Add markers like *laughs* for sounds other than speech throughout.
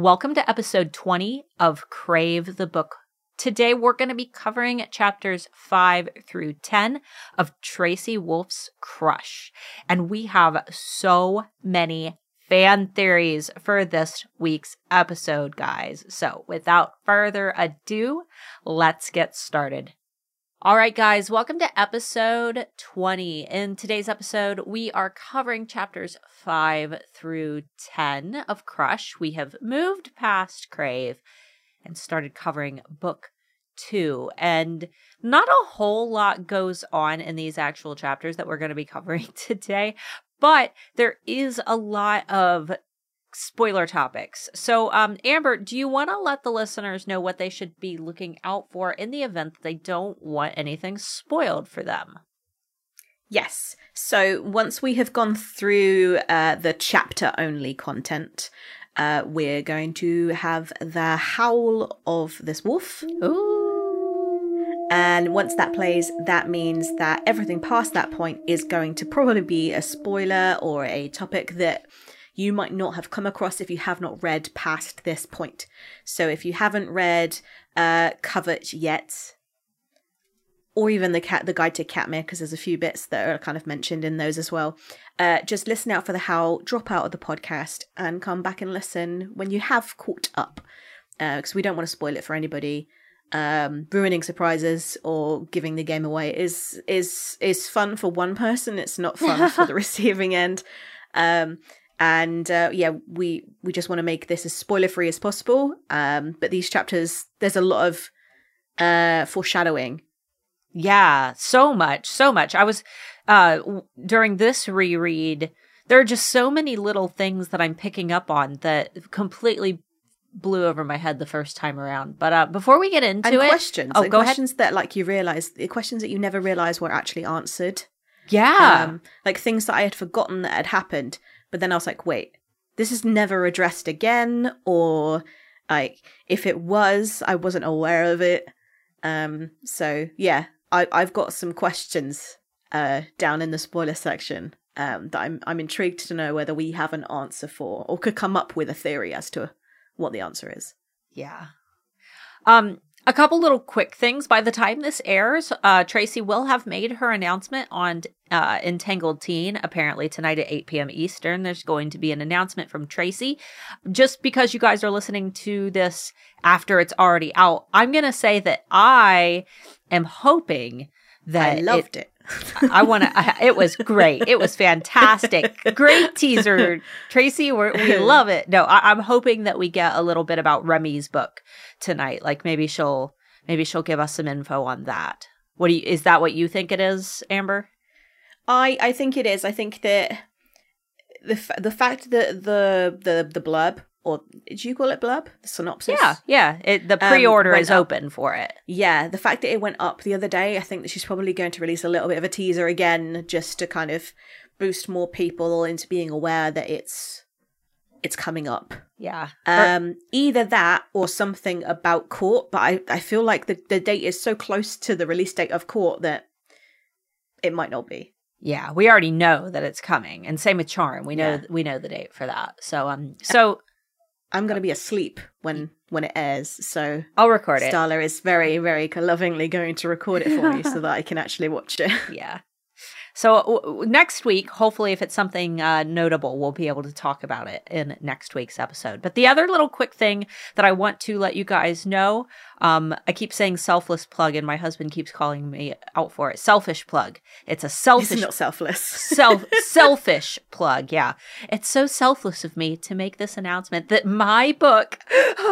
Welcome to episode 20 of Crave the Book. Today we're going to be covering chapters 5 through 10 of Tracy Wolff's Crush. And we have so many fan theories for this week's episode, guys. So without further ado, let's get started. All right, guys, welcome to episode 20. In today's episode, we are covering chapters 5 through 10 of Crush. We have moved past Crave and started covering book 2. And not a whole lot goes on in these actual chapters that we're going to be covering *laughs* today, but there is a lot of spoiler topics. So, um, Amber, do you want to let the listeners know what they should be looking out for in the event that they don't want anything spoiled for them? Yes. So once we have gone through uh, the chapter only content, uh, we're going to have the howl of this wolf. Ooh. And once that plays, that means that everything past that point is going to probably be a spoiler or a topic that you might not have come across if you have not read past this point. So if you haven't read uh, Covet yet, or even the cat, the guide to Katmere, because there's a few bits that are kind of mentioned in those as well. Uh, just listen out for the howl, drop out of the podcast, and come back and listen when you have caught up, because uh, we don't want to spoil it for anybody. Um, ruining surprises or giving the game away is is is fun for one person. It's not fun for the *laughs* receiving end. Um, and uh, yeah we we just want to make this as spoiler free as possible um but these chapters there's a lot of uh foreshadowing Yeah, so much, so much. I was uh w- during this reread, there are just so many little things that I'm picking up on that completely blew over my head the first time around. But uh before we get into and it, questions Oh, go ahead. questions that like you realize the questions that you never realized were actually answered Yeah. um like things that i had forgotten that had happened but then i was like wait this is never addressed again or like if it was i wasn't aware of it um so yeah i i've got some questions uh down in the spoiler section um that i'm i'm intrigued to know whether we have an answer for or could come up with a theory as to what the answer is Yeah. Um, a couple little quick things. By the time this airs, uh, Tracy will have made her announcement on uh, Entangled Teen. Apparently, tonight at 8 p.m. Eastern, there's going to be an announcement from Tracy. Just because you guys are listening to this after it's already out, I'm going to say that I am hoping that i it- loved it, *laughs* I want to. It was great. It was fantastic. Great teaser, Tracy. We're, we love it. No, I, I'm hoping that we get a little bit about Remy's book tonight. Like maybe she'll maybe she'll give us some info on that. What do you? Is that what you think it is, Amber? I I think it is. I think that the f- the fact that the the the blurb or did you call it blurb? The synopsis. Yeah, yeah. It, the Um, pre-order went is up. open for it. Yeah, the fact that it went up the other day, I think that she's probably going to release a little bit of a teaser again, just to kind of boost more people into being aware that it's it's coming up. Yeah. Um, either that or something about court, but I, I feel like the, the date is so close to the release date of court that it might not be. yeah, we already know that it's coming, and same with Charm. We know Yeah. we know the date for that. So um, so I'm gonna be asleep when when it airs, so I'll record it. Starla is very, very lovingly going to record it for me so *laughs* that I can actually watch it. Yeah. So w- next week, hopefully, if it's something uh, notable, we'll be able to talk about it in next week's episode. But the other little quick thing that I want to let you guys know, um, I keep saying selfless plug, and my husband keeps calling me out for it. Selfish plug. It's a It's selfish not selfless. *laughs* self selfish plug yeah it's so selfless of me to make this announcement that my book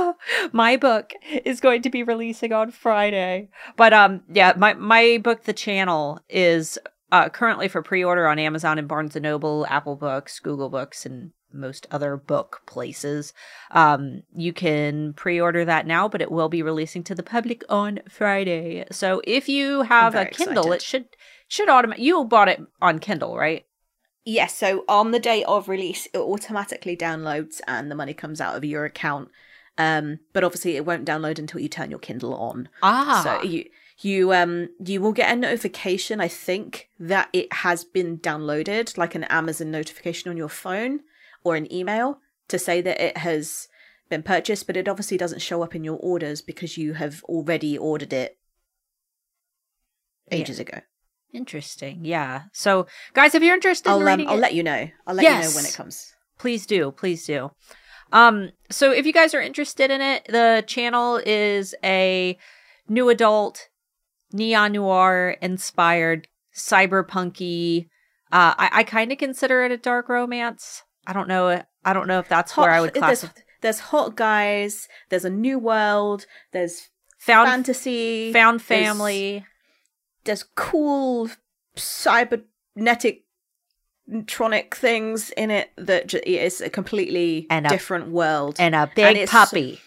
*gasps* my book is going to be releasing on friday but um yeah my my book the channel is uh currently for pre-order on amazon and barnes and noble apple books google books and most other book places um you can pre-order that now but it will be releasing to the public on friday so if you have a kindle it should should automatic you bought it on kindle right yes, so on the day of release, it automatically downloads and the money comes out of your account. Um, but obviously, it won't download until you turn your Kindle on. Ah, So you you um you will get a notification. I think that it has been downloaded, like an Amazon notification on your phone or an email to say that it has been purchased, but it obviously doesn't show up in your orders because you have already ordered it Yeah. ages ago. Interesting. Yeah. So, guys, if you're interested I'll in um, I'll it, let you know. I'll let you know when it comes. please do. Please do. Um, so if you guys are interested in it, the channel is a new adult, neon noir inspired, cyberpunky. Uh, I, I kind of consider it a dark romance. I don't know. I don't know if that's where I would there's, classify. there's hot guys. There's a new world. There's Found fantasy. found family. There's cool cybernetic tronic things in it that ju- it's a completely And a- different world. and a big it's- puppy.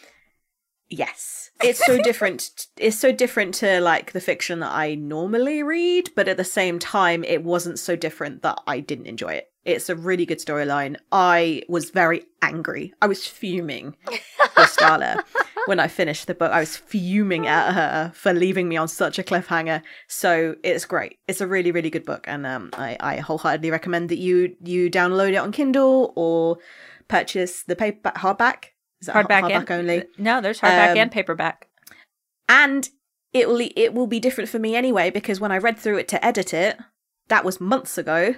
Yes. It's so different. It's so different to like the fiction that I normally read, but at the same time, it wasn't so different that I didn't enjoy it. It's a really good storyline. I was very angry. I was fuming with Starla when I finished the book. I was fuming at her for leaving me on such a cliffhanger. So it's great. It's a really, really good book, and um, I, I wholeheartedly recommend that you you download it on Kindle or purchase the paperback hardback. Is that Hardback hardback and only? No, there's hardback Um, and paperback. and it will it will be different for me anyway because when I read through it to edit it, that was months ago,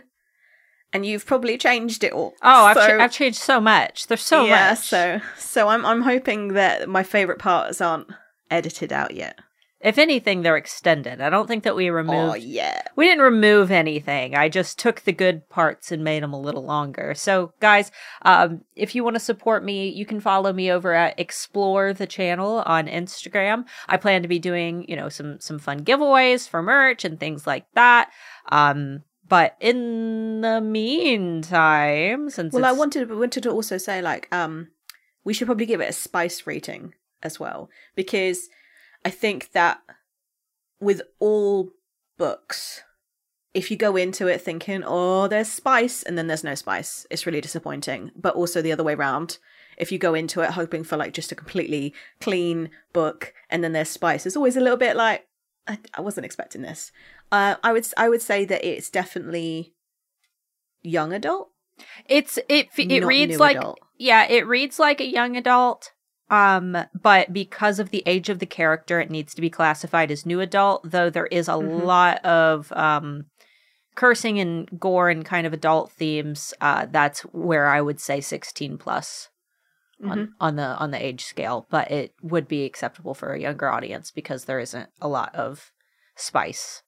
and you've probably changed it all. Oh, I've, so, cha- I've changed so much. There's so yeah, much. so so I'm I'm hoping that my favorite parts aren't edited out yet. If anything, they're extended. I don't think that we removed Oh yeah, We didn't remove anything. I just took the good parts and made them a little longer. So, guys, um, if you want to support me, you can follow me over at Explore the Channel on Instagram. I plan to be doing, you know, some some fun giveaways for merch and things like that. Um, but in the meantime, since well, I wanted wanted to also say like um we should probably give it a spice rating as well because I think that with all books if you go into it thinking oh there's spice and then there's no spice it's really disappointing but also the other way round if you go into it hoping for like just a completely clean book and then there's spice it's always a little bit like I, I wasn't expecting this uh, I would I would say that it's definitely young adult it's it it not reads like adult. yeah, it reads like a young adult. Um, but because of the age of the character, it needs to be classified as new adult, though there is a Mhm. lot of um cursing and gore and kind of adult themes. Uh that's where I would say 16 plus Mm-hmm. on, on the on the age scale, but it would be acceptable for a younger audience because there isn't a lot of spice.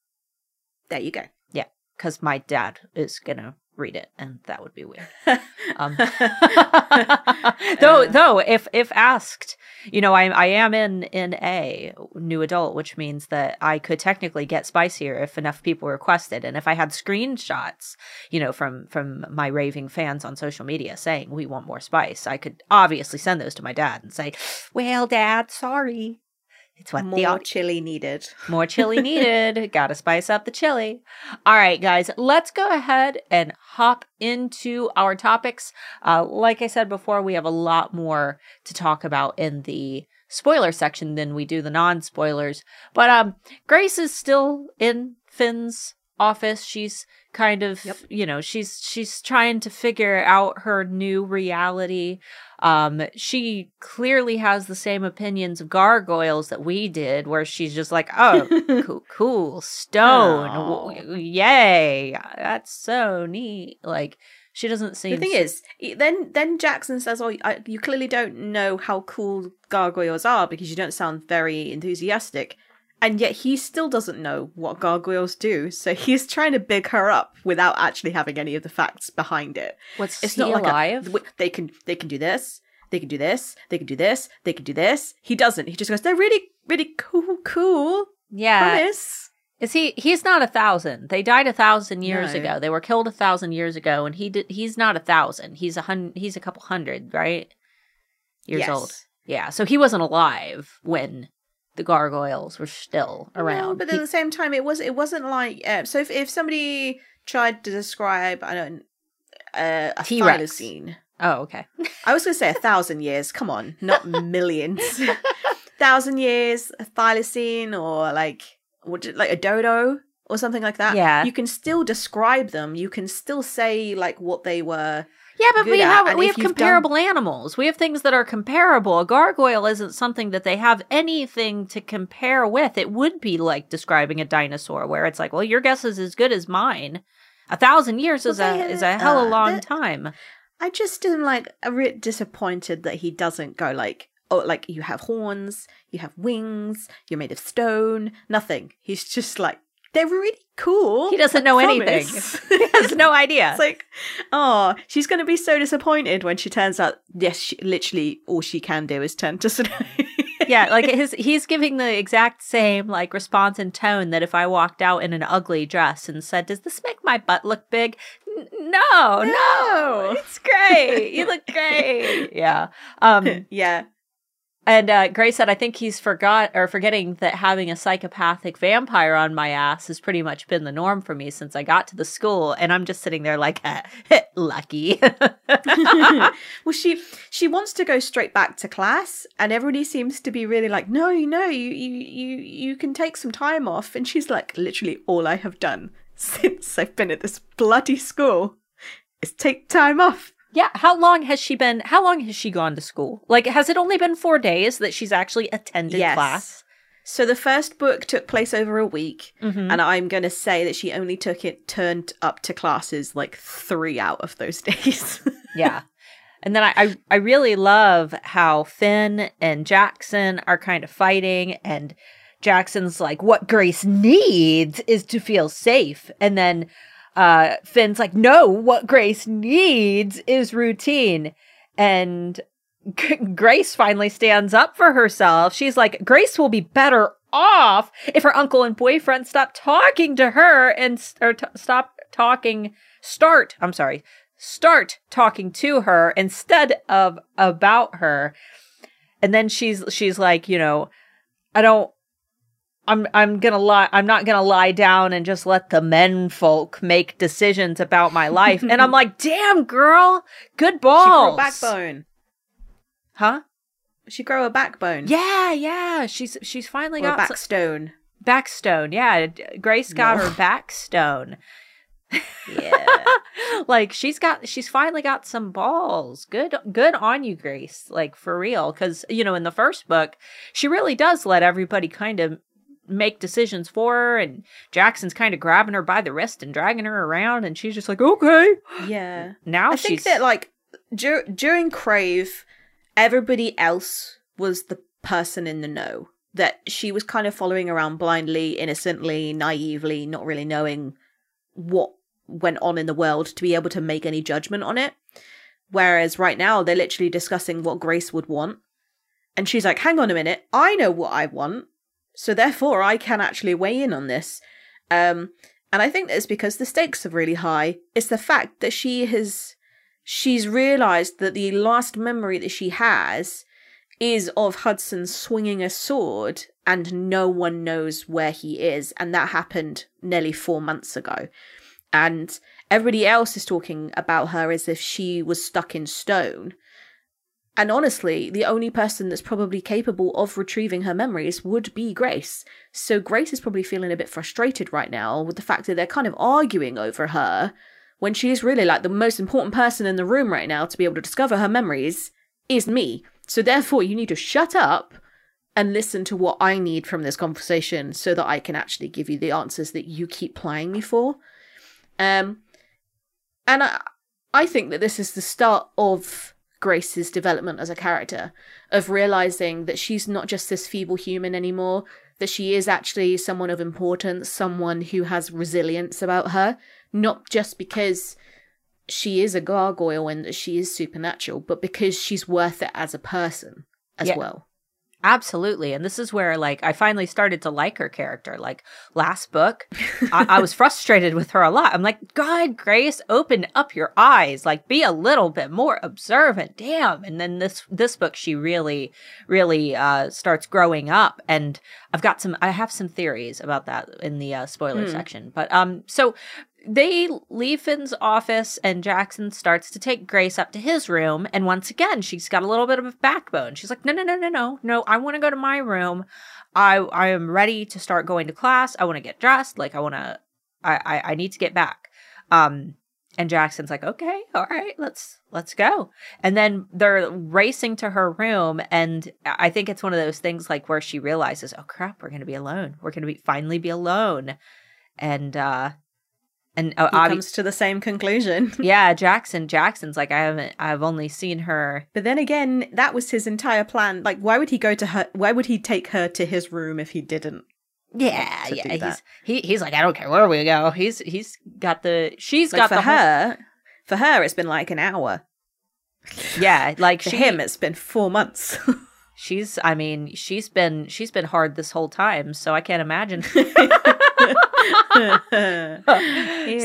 there you go Yeah, Because my dad is gonna read it, and that would be weird. *laughs* Um, *laughs* though, though, if if asked, you know, I I am in in a new adult, which means that I could technically get spicier if enough people requested, and if I had screenshots, you know, from from my raving fans on social media saying we want more spice, I could obviously send those to my dad and say, "Well, Dad, sorry." It's what the more chili needed more chili *laughs* needed. Gotta spice up the chili. All right, guys, let's go ahead and hop into our topics. Uh, like I said before, we have a lot more to talk about in the spoiler section than we do the non spoilers. But um, Grace is still in Finn's office. She's kind of, Yep. you know, she's she's trying to figure out her new reality. Um, she clearly has the same opinions of gargoyles that we did, where she's just like, "Oh, *laughs* cool, cool stone. W- yay, that's so neat." Like she doesn't seem. the thing is then then jackson says oh I, you clearly don't know how cool gargoyles are because you don't sound very enthusiastic and yet he still doesn't know what gargoyles do so *laughs* he's trying to big her up without actually having any of the facts behind it what's it's he not like alive? a they can they can do this they can do this they can do this they can do this he doesn't he just goes they're really really cool cool yeah, promise is he? He's not a thousand. They died a thousand years No. ago. They were killed a thousand years ago, and he did. He's not a thousand. He's a hundred. He's a couple hundred, right? Years Yes. old. Yeah, so he wasn't alive when the gargoyles were still around. But at the same time, it was it wasn't like uh, so. If if somebody tried to describe, I don't, uh, a T-Rex. thylacine. oh, okay. I was going to say a thousand years. Come on, not *laughs* millions. thousand years, a thylacine, or like what, like a dodo or something like that. Yeah. you can still describe them. You can still say like what they were Yeah, but we have we have comparable animals. We have things that are comparable. A gargoyle isn't something that they have anything to compare with. It would be like describing a dinosaur, where it's like, well, your guess is as good as mine. A thousand years is Well, a they- is a hell of a uh, long the- time. I just am like a bit disappointed that he doesn't go like, oh, like you have horns, you have wings, you're made of stone, nothing. He's just like, they're really cool. He doesn't I know promise." anything. *laughs* he has no *laughs* idea. It's like, oh, she's going to be so disappointed when she turns out, yes, she, literally all she can do is turn to snow. *laughs* yeah, like his he's giving the exact same like response and tone that if I walked out in an ugly dress and said, "Does this make my butt look big?" N- no, no, No. it's great. You look great. Yeah. Um, yeah. And uh, Gray said, "I think he's forgot or forgetting that having a psychopathic vampire on my ass has pretty much been the norm for me since I got to the school." And I'm just sitting there like, lucky. *laughs* *laughs* well, she she wants to go straight back to class, and everybody seems to be really like, no, no, you you you you can take some time off. And she's like, literally, all I have done *laughs* since I've been at this bloody school is take time off. Yeah, how long has she been? How long has she gone to school? Like, has it only been four days that she's actually attended Yes. class? So the first book took place over a week, Mhm. and I'm going to say that she only took it turned up to classes like three out of those *laughs* days. yeah. And then I, I, I really love how Finn and Jackson are kind of fighting, and Jackson's like, "What Grace needs is to feel safe," and then uh, Finn's like, "No, what Grace needs is routine," and G- *laughs* Grace finally stands up for herself. She's like, Grace will be better off if her uncle and boyfriend stop talking to her and or t- stop talking. Start. I'm sorry. Start talking to her instead of about her. And then she's she's like, you know, I don't. I'm I'm gonna lie. I'm not gonna lie down and just let the men folk make decisions about my life. and I'm *laughs* like, damn girl, good balls. backbone. Huh? She grow a backbone. Yeah, yeah. She's she's finally or got backstone. backstone. Yeah, Grace got No. her backstone. Yeah. *laughs* like she's got she's finally got some balls. Good good on you, Grace. Like for real cuz you know in the first book, she really does let everybody kind of make decisions for her and Jackson's kind of grabbing her by the wrist and dragging her around and she's just like, "Okay." yeah. Now I think that like dur- during Crave, everybody else was the person in the know. That she was kind of following around blindly, innocently, naively, not really knowing what went on in the world to be able to make any judgment on it. Whereas right now they're literally discussing what Grace would want. And she's like, hang on a minute, I know what I want. So therefore I can actually weigh in on this. Um and I think it's because the stakes are really high. It's the fact that she has she's realized that the last memory that she has is of Hudson swinging a sword and no one knows where he is. And that happened nearly four months ago. And everybody else is talking about her as if she was stuck in stone. And honestly, the only person that's probably capable of retrieving her memories would be Grace. So Grace is probably feeling a bit frustrated right now with the fact that they're kind of arguing over her when she is really like the most important person in the room right now to be able to discover her memories is me. So therefore, you need to shut up and listen to what I need from this conversation so that I can actually give you the answers that you keep plying me for. Um, and I, I think that this is the start of Grace's development as a character, of realizing that she's not just this feeble human anymore, that she is actually someone of importance, someone who has resilience about her, not just because she is a gargoyle and that she is supernatural, but because she's worth it as a person as Yeah. well. Absolutely. And this is where like I finally started to like her character. Like last book, I, I was *laughs* frustrated with her a lot. I'm like, God, Grace, open up your eyes. Like be a little bit more observant. Damn. And then this this book she really, really uh starts growing up. And I've got some I have some theories about that in the uh, spoiler Hmm. section. But um so they leave Finn's office and Jackson starts to take Grace up to his room. And once again, she's got a little bit of a backbone. She's like, no, no, no, no, no, no, I want to go to my room. I, I am ready to start going to class. I want to get dressed. Like I want to, I, I, I need to get back. Um, and Jackson's like, okay, all right, let's let's go. And then they're racing to her room, and I think it's one of those things like where she realizes, oh crap, we're gonna be alone. We're gonna be finally be alone. And uh and uh, he comes to the same conclusion. *laughs* yeah, Jackson. Jackson's like, I haven't. I've only seen her. But then again, that was his entire plan. Like, why would he go to her? Why would he take her to his room if he didn't? Yeah, yeah. He's he, he's like, I don't care where we go. He's he's got the. She's like got for the her. Whole... For her, it's been like an hour. Yeah, like for she, him, it's been four months. *laughs* she's. I mean, she's been she's been hard this whole time. So I can't imagine. *laughs*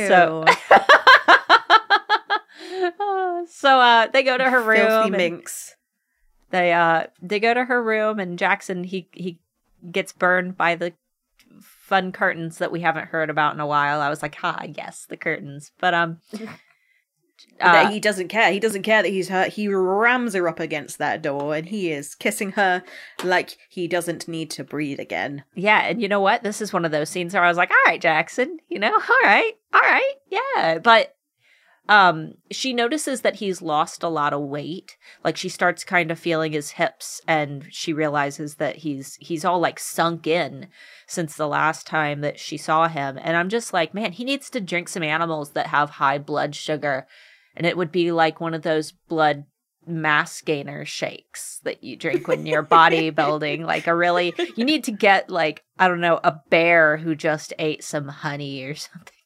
so, *laughs* so uh, they go to her room. Filthy minx. They uh they go to her room and Jackson he he gets burned by the fun curtains that we haven't heard about in a while. I was like, ha, yes, the curtains. But um *laughs* uh, he doesn't care. He doesn't care that he's hurt. He rams her up against that door and he is kissing her like he doesn't need to breathe again. Yeah, and you know what? This is one of those scenes where I was like, all right, Jackson, you know, all right, all right, yeah. But um she notices that he's lost a lot of weight like she starts kind of feeling his hips and she realizes that he's he's all like sunk in since the last time that she saw him and i'm just like man he needs to drink some animals that have high blood sugar and it would be like one of those blood mass gainer shakes that you drink when you're bodybuilding. Like a really you need to get like i don't know a bear who just ate some honey or something. *laughs*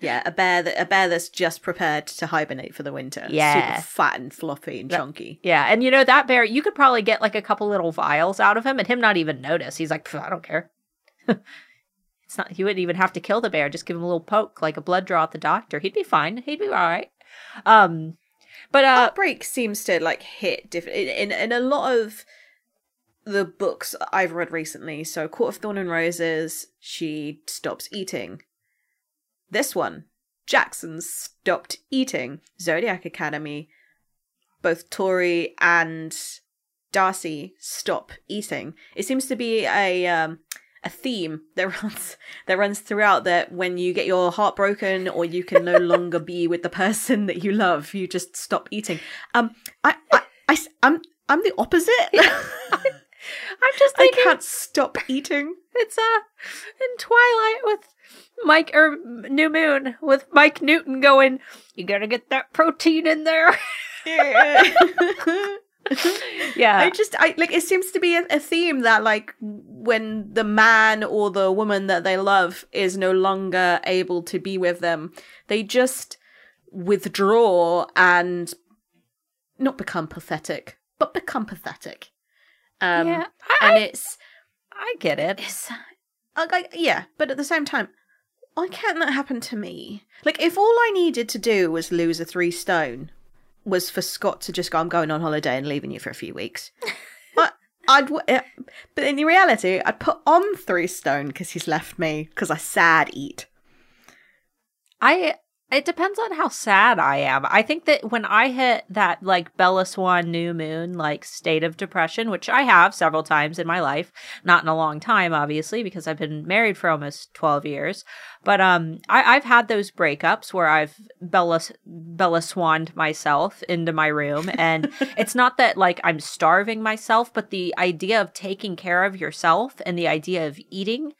Yeah a bear that a bear that's just prepared to hibernate for the winter. Yeah. super fat and fluffy and chunky. Yeah and you know that bear you could probably get like a couple little vials out of him and him not even notice. He's like i don't care *laughs* it's not he wouldn't even have to kill the bear just give him a little poke like a blood draw at the doctor he'd be fine he'd be all right um, but uh, Outbreak seems to like hit different in, in in a lot of the books I've read recently. So Court of Thorn and Roses, she stops eating. This one, Jackson stopped eating. Zodiac Academy, both Tori and Darcy stop eating. It seems to be a um, a theme that *laughs* runs that runs throughout that when you get your heart broken or you can no longer be with the person that you love, you just stop eating. Um, I, I, I I'm I'm the opposite. *laughs* I'm just thinking, I can't stop eating. It's uh in Twilight with Mike or New Moon with Mike Newton going, you gotta get that protein in there. Yeah. *laughs* *laughs* yeah. I just i like it seems to be a, a, theme that like when the man or the woman that they love is no longer able to be with them they just withdraw and not become pathetic but become pathetic. Um yeah, I, and it's i get it. it's like yeah but at the same time why can't that happen to me? Like if all i needed to do was lose a three stone was for Scott to just go, I'm going on holiday and leaving you for a few weeks. *laughs* I, I'd, eh, but in reality, I'd put on three stone because he's left me because I sad eat. I it depends on how sad I am. I think that when I hit that like Bella Swan new moon like state of depression, which I have several times in my life, not in a long time, obviously, because I've been married for almost twelve years. But um, I, have had those breakups where I've Bella Bella Swanned myself into my room, and *laughs* it's not that like I'm starving myself, but the idea of taking care of yourself and the idea of eating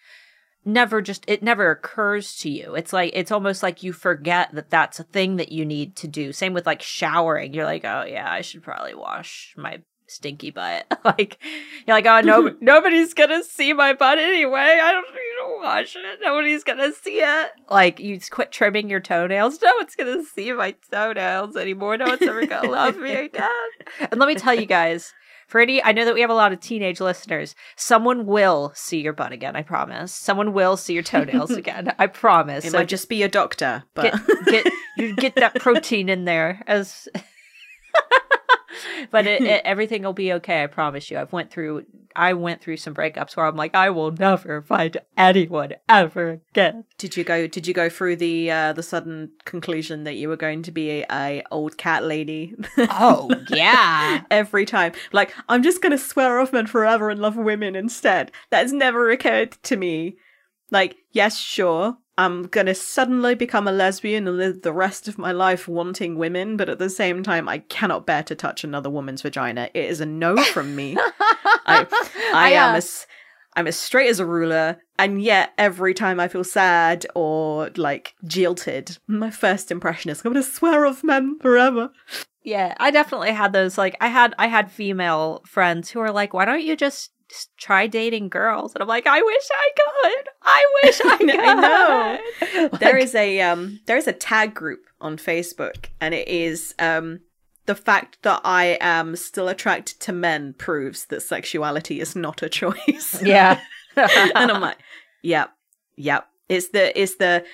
never just it never occurs to you. It's like it's almost like you forget that that's a thing that you need to do. Same with like showering. You're like oh yeah i should probably wash my stinky butt. *laughs* Like you're like oh no *laughs* nobody's gonna see my butt anyway. I don't need to wash it. Nobody's gonna see it. Like you quit trimming your toenails. No one's gonna see my toenails anymore. No one's ever gonna love me *laughs* again. And let me tell you guys Pretty, I know that we have a lot of teenage listeners. Someone will see your butt again. I promise. Someone will see your toenails *laughs* again. I promise. It so might just be a doctor, but get, get you get that *laughs* protein in there as. *laughs* but it, it, everything will be okay. I promise you. I've went through I went through some breakups where I'm like, I will never find anyone ever again. Did you go? Did you go through the uh, the sudden conclusion that you were going to be a, a old cat lady? Oh *laughs* yeah, every time. Like I'm just gonna swear off men forever and love women instead. That has never occurred to me. Like yes, sure, I'm gonna suddenly become a lesbian and live the rest of my life wanting women, but at the same time, I cannot bear to touch another woman's vagina. It is a no from me. *laughs* I, I am uh, as I'm as straight as a ruler, and yet every time I feel sad or like jilted, my first impression is I'm gonna swear off men forever. Yeah, I definitely had those. Like, I had I had female friends who are like, "Why don't you just try dating girls?" And I'm like, "I wish I could. I wish I could." *laughs* I know. *laughs* Like, there is a um there is a tag group on Facebook and it is um the fact that I am still attracted to men proves that sexuality is not a choice. yeah, *laughs* and I'm like, yep, yep. It's the it's the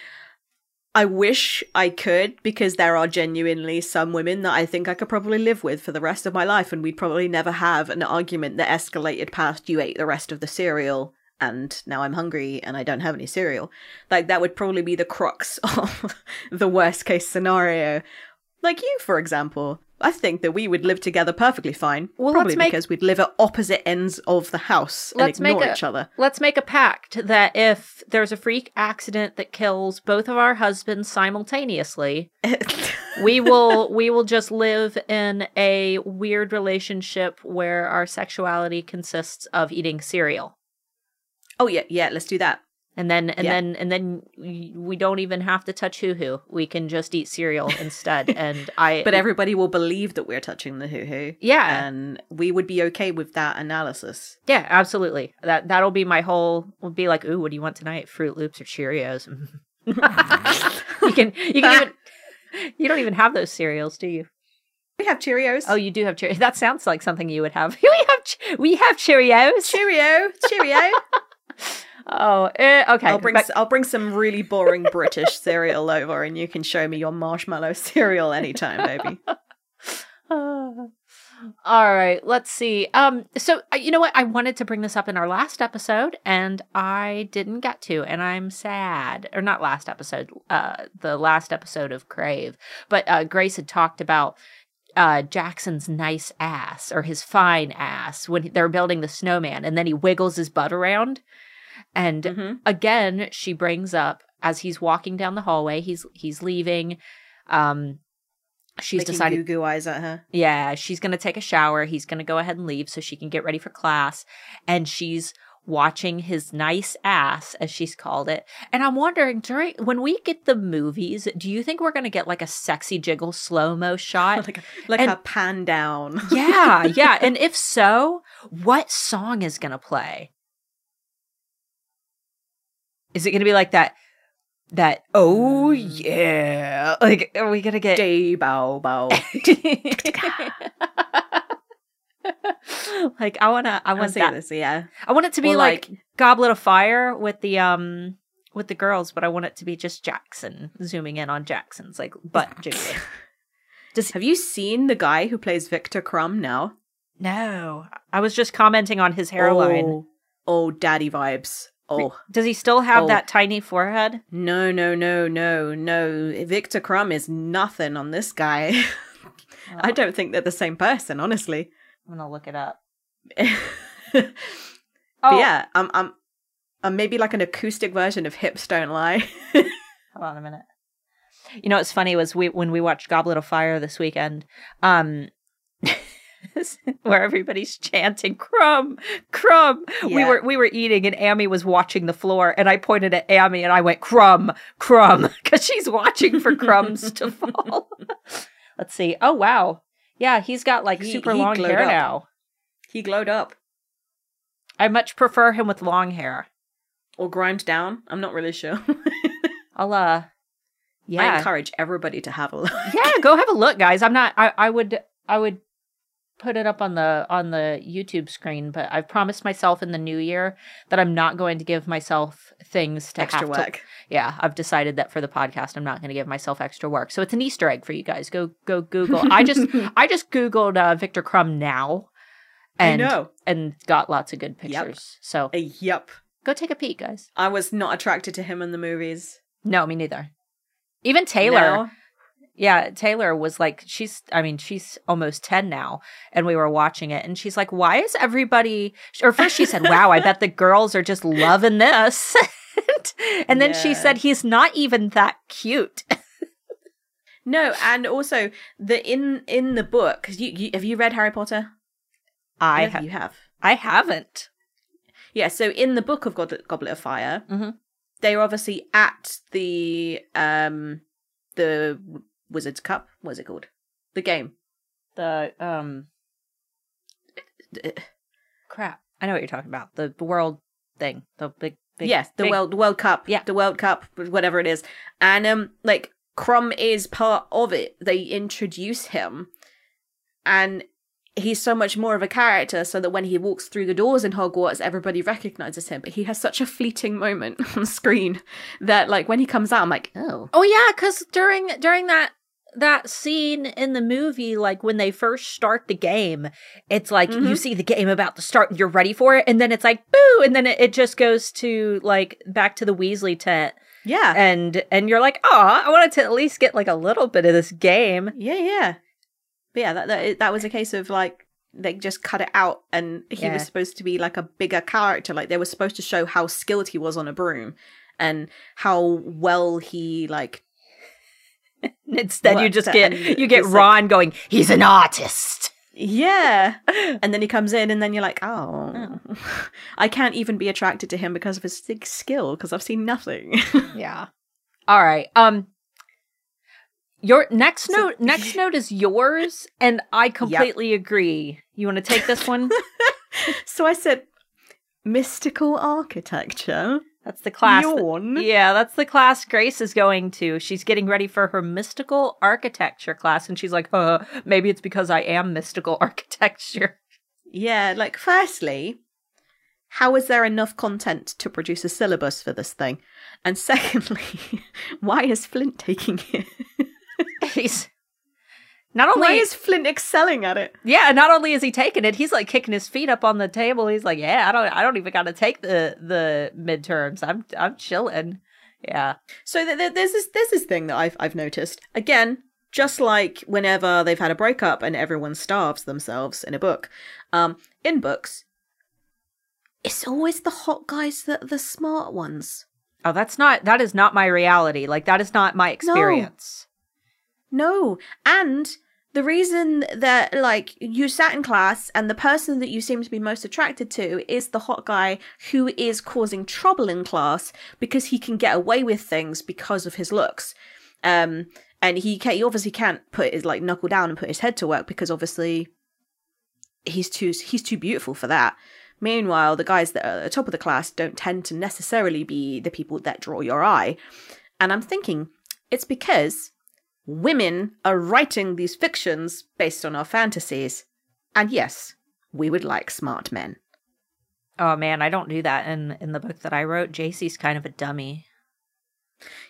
I wish I could because there are genuinely some women that I think I could probably live with for the rest of my life and we'd probably never have an argument that escalated past you ate the rest of the cereal and now I'm hungry and I don't have any cereal. Like that would probably be the crux *laughs* of the worst case scenario. Like you, for example. I think that we would live together perfectly fine. Well, probably make- because we'd live at opposite ends of the house and ignore a- each other. Let's make a pact that if there's a freak accident that kills both of our husbands simultaneously, *laughs* we will we will just live in a weird relationship where our sexuality consists of eating cereal. oh yeah, yeah, let's do that. And then and Yeah. then and then we don't even have to touch hoo hoo. We can just eat cereal instead. *laughs* And I But everybody will believe that we're touching the hoo hoo. yeah. And we would be okay with that analysis. Yeah, absolutely. That that'll be my whole will be like, ooh, what do you want tonight? Fruit Loops or Cheerios? *laughs* you can you can even you don't even have those cereals, do you? We have Cheerios. Oh, you do have Cheerios. That sounds like something you would have. *laughs* we have we have Cheerios. Cheerio, Cheerio. Oh, eh, okay. I'll bring I'll bring some really boring British *laughs* cereal over, and you can show me your marshmallow *laughs* cereal anytime, baby. *sighs* all right, let's see. Um, so uh, you know what? I wanted to bring this up in our last episode, and I didn't get to, and I'm sad. Or not last episode, uh, the last episode of Crave. But uh, Grace had talked about uh Jackson's nice ass or his fine ass when they're building the snowman, and then he wiggles his butt around, and hmm again she brings up as he's walking down the hallway he's he's leaving um she's Making decided goo goo eyes at her. yeah she's going to take a shower he's going to go ahead and leave so she can get ready for class and she's watching his nice ass as she's called it. And i'm wondering during when we get the movies do you think we're going to get like a sexy jiggle slow mo shot? *laughs* Like a, like And- a pan down. yeah yeah. *laughs* And if so what song is going to play is it going to be like that that oh yeah like are we going to get Day bow bow. *laughs* like i want to i want that this, yeah. i want it to be Or like, goblet of fire with the um with the girls but i want it to be just jackson zooming in on jackson's like butt *laughs* jiggling Does have you seen the guy who plays Viktor Krum now? no i was just commenting on his hairline Oh, oh daddy vibes. Oh does he still have Oh. that tiny forehead no no no no no! Viktor Krum is nothing on this guy. *laughs* I don't think they're the same person, honestly. I'm gonna look it up. *laughs* Oh, yeah, I'm I'm I'm maybe like an acoustic version of Hips Don't Lie. *laughs* Hold on a minute. You know what's funny was we when we watched Goblet of Fire this weekend, um, *laughs* where everybody's chanting "Krum, Krum." We were we were eating, and Amy was watching the floor, and I pointed at Amy and I went "Crumb, Crumb," *laughs* because she's watching for crumbs to *laughs* fall. Let's see. Oh wow, yeah, he's got like He- super he long hair up. now. he glowed up I much prefer him with long hair. or grimed down. I'm not really sure. I'll uh, yeah I encourage everybody to have a look. yeah go have a look guys i'm not i i would i would put it up on the on the youtube screen but i've promised myself in the new year that i'm not going to give myself things to Extra have to- work. yeah i've decided that for the podcast i'm not going to give myself extra work so it's an easter egg for you guys go go google i just *laughs* i just googled uh, viktor krum now and I know. and got lots of good pictures so Uh, yep. go take a peek guys I was not attracted to him in the movies. no me neither even taylor Now, Yeah, Taylor was like, she's, I mean, she's almost 10 now, and we were watching it, and she's like, why is everybody, or first she said, *laughs* wow, I bet the girls are just loving this. *laughs* And then she said he's not even that cute. *laughs* No, and also the in in the book. 'cause you, you have you read Harry Potter? I have. you have. I haven't. Yeah, so in the book of Goblet, Goblet of Fire, Mhm. they are obviously at the um the Wizard's Cup. What is it called? The game. The um crap. I know what you're talking about. The, the world thing. The big, big yes, the big- world the World Cup. Yeah. the World Cup, whatever it is, and um, like Krum is part of it. They introduce him, and he's so much more of a character, so that when he walks through the doors in Hogwarts, everybody recognizes him. But he has such a fleeting moment *laughs* on screen that, like, when he comes out, I'm like, oh, Oh yeah, because during during that that scene in the movie, like when they first start the game, it's like you Mhm. see the game about to start and you're ready for it, and then it's like boo, and then it, it just goes to like back to the Weasley tent, yeah, and and you're like, oh, I wanted to at least get like a little bit of this game. yeah, yeah. But yeah, that that, that was a case of like. They just cut it out, and he Yeah. was supposed to be like a bigger character. Like they were supposed to show how skilled he was on a broom, and how well he like *laughs* Instead, you just get you get it's like- Ron going, he's an artist. Yeah. *laughs* And then he comes in, and then you're like, oh, *laughs* I can't even be attracted to him because of his skill, because I've seen nothing. Yeah. All right. Um your next So- note next note is yours and I completely agree. You want to take this one? so I said, mystical architecture. That's the class. that- yeah, that's the class Grace is going to. She's getting ready for her mystical architecture class and she's like, "Uh, maybe it's because I am mystical *laughs* architecture." Yeah, like, firstly, how is there enough content to produce a syllabus for this thing? And *laughs* secondly, why is Flint taking it? *laughs* He's not only Why is Flint excelling at it? Yeah, not only is he taking it, he's like kicking his feet up on the table. He's like, "Yeah, I don't, I don't even got to take the the midterms. I'm, I'm chilling." Yeah, So th- th- there's this there's this thing that I've I've noticed again, just like whenever they've had a breakup and everyone starves themselves in a book, um, in books, it's always the hot guys that are the smart ones. Oh, that's not that is not my reality. Like that is not my experience. No, and the reason that like you sat in class and the person that you seem to be most attracted to is the hot guy who is causing trouble in class because he can get away with things because of his looks. Um and he can, he obviously can't put his like knuckle down and put his head to work because obviously he's too he's too beautiful for that. Meanwhile, the guys that are at the top of the class don't tend to necessarily be the people that draw your eye. And I'm thinking it's because women are writing these fictions based on our fantasies. And yes, we would like smart men. Oh man, I don't do that in in the book that I wrote. JC's kind of a dummy.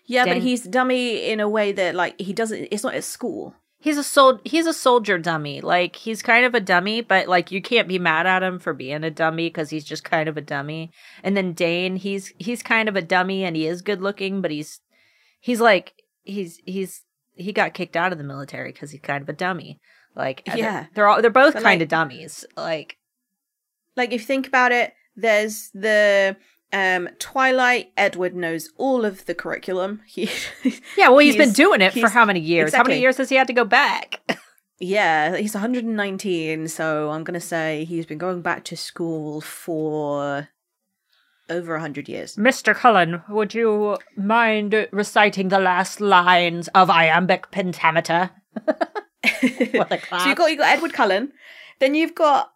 Yeah, Dang. but he's dummy in a way that like he doesn't it's not at school. He's a sol- he's a soldier dummy. Like he's kind of a dummy, but like you can't be mad at him for being a dummy because he's just kind of a dummy. And then Dane, he's he's kind of a dummy and he is good looking, but he's he's like he's he's he got kicked out of the military because he's kind of a dummy. Like they're- Yeah. they're all they're both But, kind like- of dummies. Like Like if you think about it, there's the um Twilight Edward knows all of the curriculum. *laughs* He yeah, well he's been doing it for how many years? How many years has he had to go back? *laughs* Yeah, he's 119, so I'm going to say he's been going back to school for over a 100 years. Mr. Cullen, would you mind reciting the last lines of iambic pentameter? *laughs* What a class. so you've got you got Edward Cullen, then you've got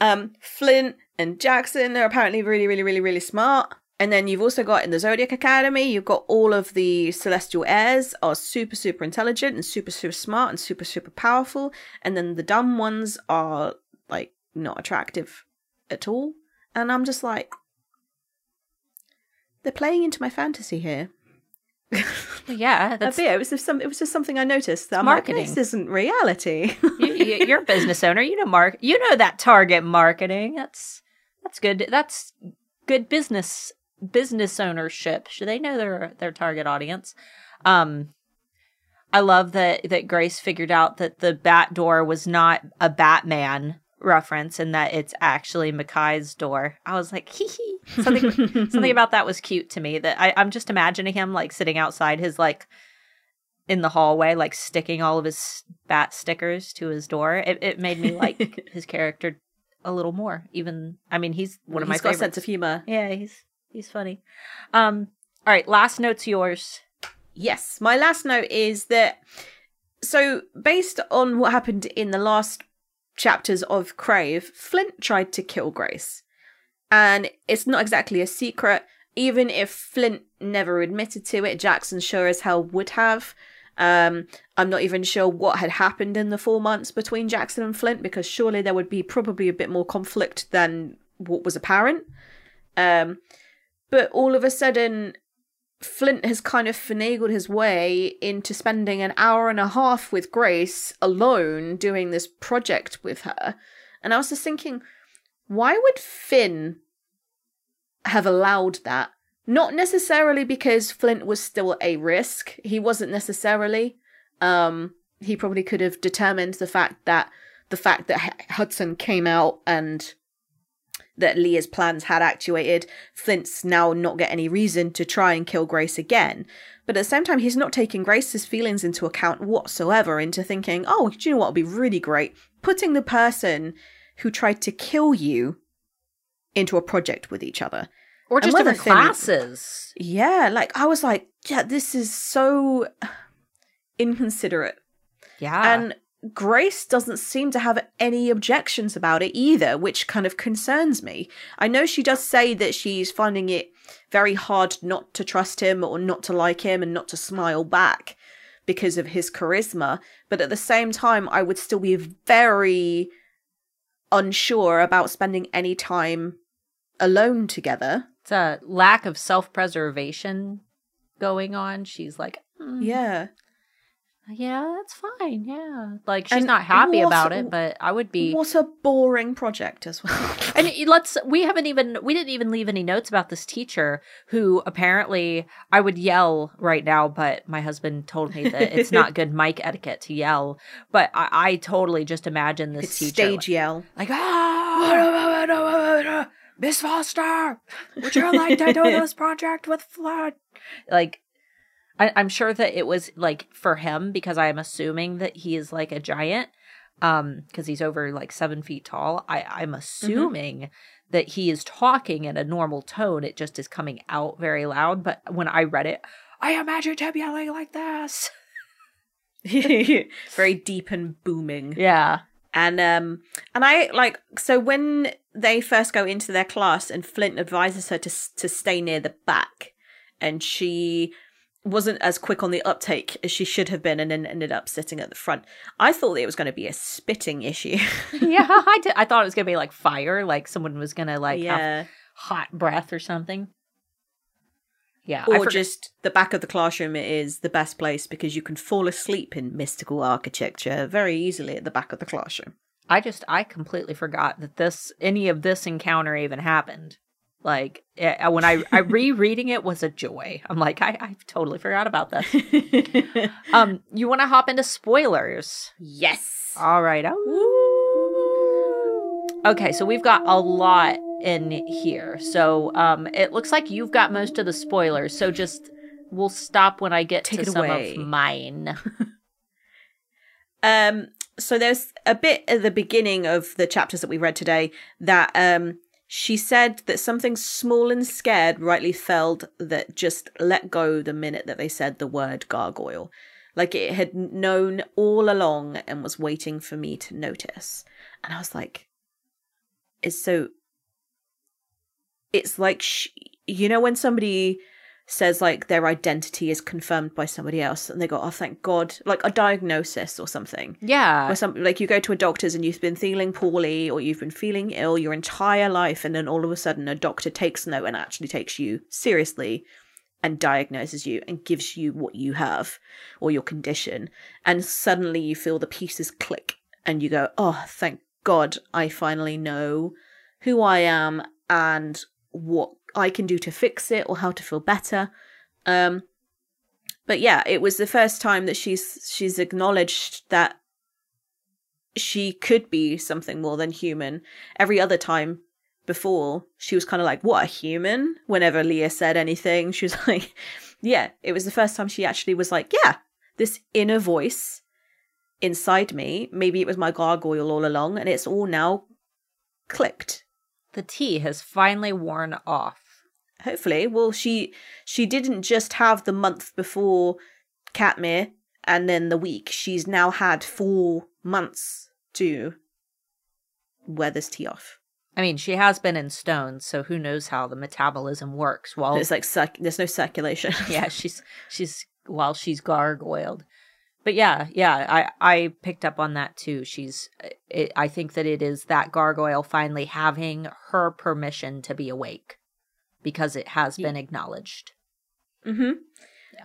um Flint and Jackson. They're apparently really, really, really, really smart. And then you've also got in the Zodiac Academy, you've got all of the celestial heirs are super, super intelligent and super, super smart and super, super powerful. And then the dumb ones are like not attractive at all. And I'm just like, they're playing into my fantasy here. *laughs* yeah, that's but yeah, it was just some. It was just something I noticed. That marketing. Like, this isn't reality. *laughs* you, you're a *laughs* business owner. You know mark. You know that target marketing. That's that's good. That's good business business ownership. Should they know their their target audience? Um, I love that that Grace figured out that the bat door was not a Batman reference and that it's actually Mekhi's door. I was like, *laughs* hee hee. *laughs* Something, something about that was cute to me. That I, I'm just imagining him like sitting outside his like in the hallway, like sticking all of his bat stickers to his door. It, it made me like *laughs* his character a little more. Even, I mean, he's one of He's my got favorites. a sense of humor. Yeah, he's he's funny. Um, all right, last note's yours. Yes, my last note is that so based on what happened in the last chapters of Crave, Flint tried to kill Grace. And it's not exactly a secret. Even if Flint never admitted to it, Jackson sure as hell would have. Um, I'm not even sure what had happened in the four months between Jackson and Flint because surely there would be probably a bit more conflict than what was apparent. Um, but all of a sudden, Flint has kind of finagled his way into spending an hour and a half with Grace alone doing this project with her. And I was just thinking, why would Finn have allowed that? Not necessarily because Flint was still a risk. He wasn't necessarily. Um, he probably could have determined the fact that the fact that H- Hudson came out and that Lia's plans had actuated, Flint's now not get any reason to try and kill Grace again. But at the same time, he's not taking Grace's feelings into account whatsoever, into thinking, oh, do you know what would be really great? Putting the person who tried to kill you into a project with each other. Or just different Finn- classes. Yeah, like I was like, yeah, this is so inconsiderate. Yeah. And Grace doesn't seem to have any objections about it either, which kind of concerns me. I know she does say that she's finding it very hard not to trust him or not to like him and not to smile back because of his charisma, but at the same time, I would still be very unsure about spending any time alone together. it's a lack of self preservation going on. She's like, "Mm, Yeah. Yeah, that's fine. Yeah. Like she's And not happy what- about it, but I would be. What a boring project as well. *laughs* And let's we haven't even we didn't even leave any notes about this teacher who apparently I would yell right now, but my husband told me that it's not *laughs* good mic etiquette to yell. But I, I totally just imagine this it's teacher stage yell. like, like ah, *laughs* Miss Foster, would you like to do this project with Flood? Like, I, I'm sure that it was like for him because I am assuming that he is like a giant, um, because he's over like seven feet tall. I I'm assuming that he is talking in a normal tone. It just is coming out very loud. But when I read it, I imagined him yelling like this. *laughs* very deep and booming. Yeah. And um and I like so when they first go into their class and Flint advises her to to stay near the back and she wasn't as quick on the uptake as she should have been and then ended up sitting at the front. I thought it was going to be a spitting issue. *laughs* yeah, *laughs* I did. I thought it was gonna be like fire, like someone was gonna like have yeah. hot breath or something. Yeah, Or forgot- just the back of the classroom is the best place because you can fall asleep in mystical architecture very easily at the back of the classroom. I just I completely forgot that this any of this encounter even happened. Like eh, when I I rereading it was a joy. I'm like I I totally forgot about this. *laughs* Um, you want to hop into spoilers? yes. All right. Okay, so we've got a lot in here. So um, it looks like you've got most of the spoilers. So just we'll stop when I get Take to some away. of mine. *laughs* Um, so there's a bit at the beginning of the chapters that we read today that um she said that something small and scared rightly felt that just let go the minute that they said the word gargoyle. Like it had known all along and was waiting for me to notice. And I was like, it's so. It's like, sh- you know, when somebody says like their identity is confirmed by somebody else and they go, oh, thank God, like a diagnosis or something. yeah. Where some like you go to a doctor's and you've been feeling poorly or you've been feeling ill your entire life, and then all of a sudden a doctor takes note and actually takes you seriously and diagnoses you and gives you what you have or your condition, and suddenly you feel the pieces click and you go, oh, thank God, I finally know who I am and what I can do to fix it or how to feel better. Um, but yeah, it was the first time that she's she's acknowledged that she could be something more than human. Every other time before, she was kind of like, What, a human? Whenever Lia said anything, she was *laughs* like, Yeah, it was the first time she actually was like, Yeah, this inner voice inside me, maybe it was my gargoyle all along, and it's all now clicked. The tea has finally worn off. Hopefully. Well, she she didn't just have the month before Katmere and then the week. She's now had four months to wear this tea off. I mean, she has been in stone, so who knows how the metabolism works while There's like circ- there's no circulation. *laughs* yeah, she's she's while she's gargoyled. But yeah, yeah, I I picked up on that too. She's it, I think that it is that gargoyle finally having her permission to be awake because it has been acknowledged. Mm-hmm.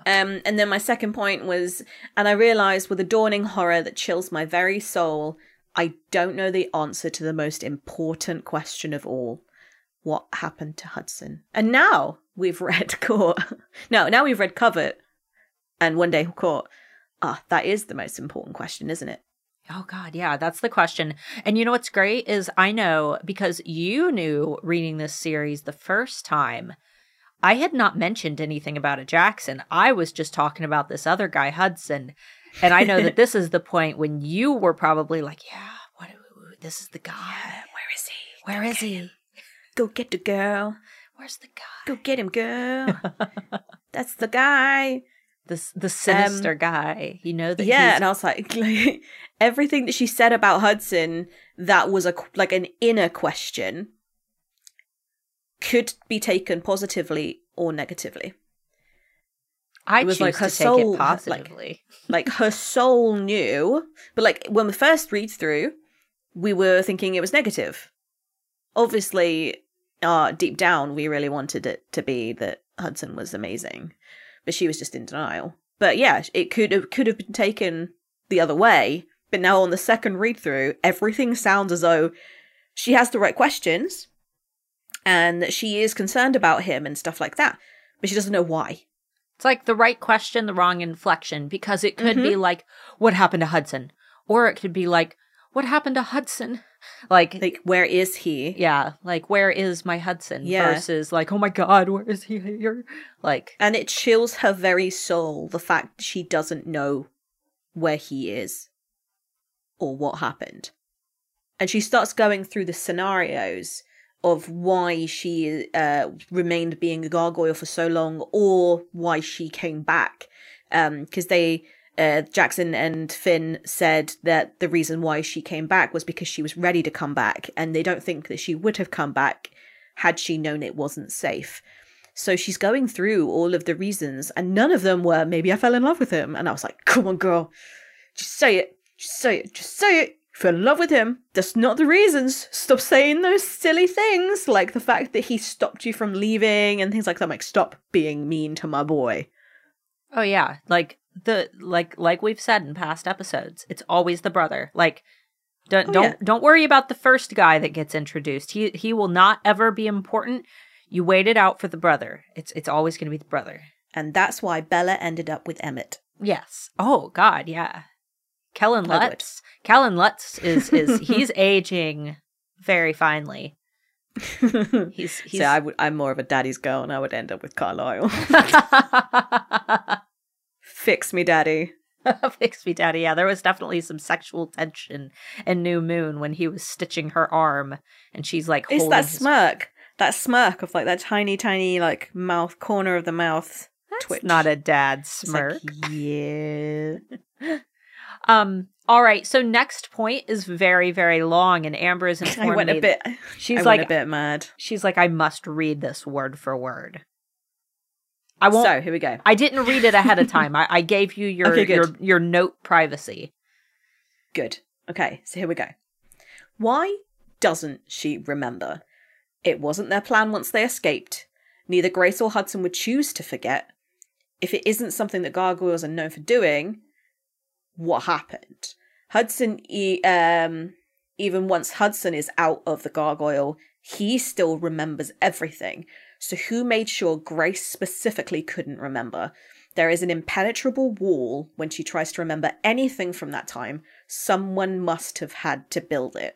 Um, and then my second point was, and I realized with a dawning horror that chills my very soul, I don't know the answer to the most important question of all. What happened to Hudson? And now we've *laughs* read Court. no, now we've read Covet and One Day Court. Ah, that is the most important question, isn't it? Oh God, yeah, that's the question. And you know what's great is I know because you knew reading this series the first time. I had not mentioned anything about a Jackson. I was just talking about this other guy, Hudson. And I know that *laughs* this is the point when you were probably like, "Yeah, what? This is the guy. Where is he? Where is he? Go get the girl. Where's the guy? Go get him, girl. *laughs* That's the guy. This the sinister guy. You know that. yeah and i was like, *laughs* like everything that she said about hudson that was a like an inner question could be taken positively or negatively I it was like her to take soul, it like- *laughs* like her soul knew but like when we first read through we were thinking it was negative obviously uh deep down we really wanted it to be that hudson was amazing but she was just in denial but yeah it could have could have been taken the other way but now on the second read through everything sounds as though she has the right questions and that she is concerned about him and stuff like that but she doesn't know why It's like the right question, the wrong inflection, because it could Mm-hmm. be like, what happened to Hudson? Or it could be like, what happened to Hudson? Like, like where is he yeah, like, where is my Hudson? Yeah. Versus, like, oh my God, where is he here? Like, And it chills her very soul the fact she doesn't know where he is or what happened. And she starts going through the scenarios of why she uh, remained being a gargoyle for so long or why she came back. Because they, uh, Jackson and Finn said that the reason why she came back was because she was ready to come back. And they don't think that she would have come back had she known it wasn't safe. So she's going through all of the reasons, and none of them were maybe I fell in love with him. And I was like, come on, girl, just say it, just say it, just say it. Fell in love with him. That's not the reasons. Stop saying those silly things, like the fact that he stopped you from leaving and things like that. I'm like, stop being mean to my boy. oh yeah, like, the, like, like we've said in past episodes, it's always the brother. Like, don't, Oh, don't, yeah. don't worry about the first guy that gets introduced. He, he will not ever be important. You wait it out for the brother. It's, it's always going to be the brother. And that's why Bella ended up with Emmett. Yes. Oh God, yeah. Kellen Lutz. Kellen Lutz is is *laughs* he's aging very finely. *laughs* He's he's so I would, I'm more of a daddy's girl, and I would end up with Carlisle. *laughs* Fix me, daddy. *laughs* Fix me, daddy. Yeah, there was definitely some sexual tension in New Moon when he was stitching her arm, and she's like It's that his- smirk. That smirk of like that tiny, tiny like mouth corner of the mouth. That's twitch. not a dad It's like, smirk. yeah. *laughs* Um. All right. So next point is very very long, and Amber is *laughs* I went a bit. She's I like a bit mad. she's like I must read this word for word. I won't. So here we go. I didn't read it ahead of time. I, I gave you your Okay, your your note privacy. Good. Okay, so here we go. Why doesn't she remember? It wasn't their plan once they escaped. Neither Grace or Hudson would choose to forget. If it isn't something that gargoyles are known for doing, what happened? Hudson, e- um, even once Hudson is out of the gargoyle, he still remembers everything. So who made sure Grace specifically couldn't remember? There is an impenetrable wall when she tries to remember anything from that time, someone must have had to build it.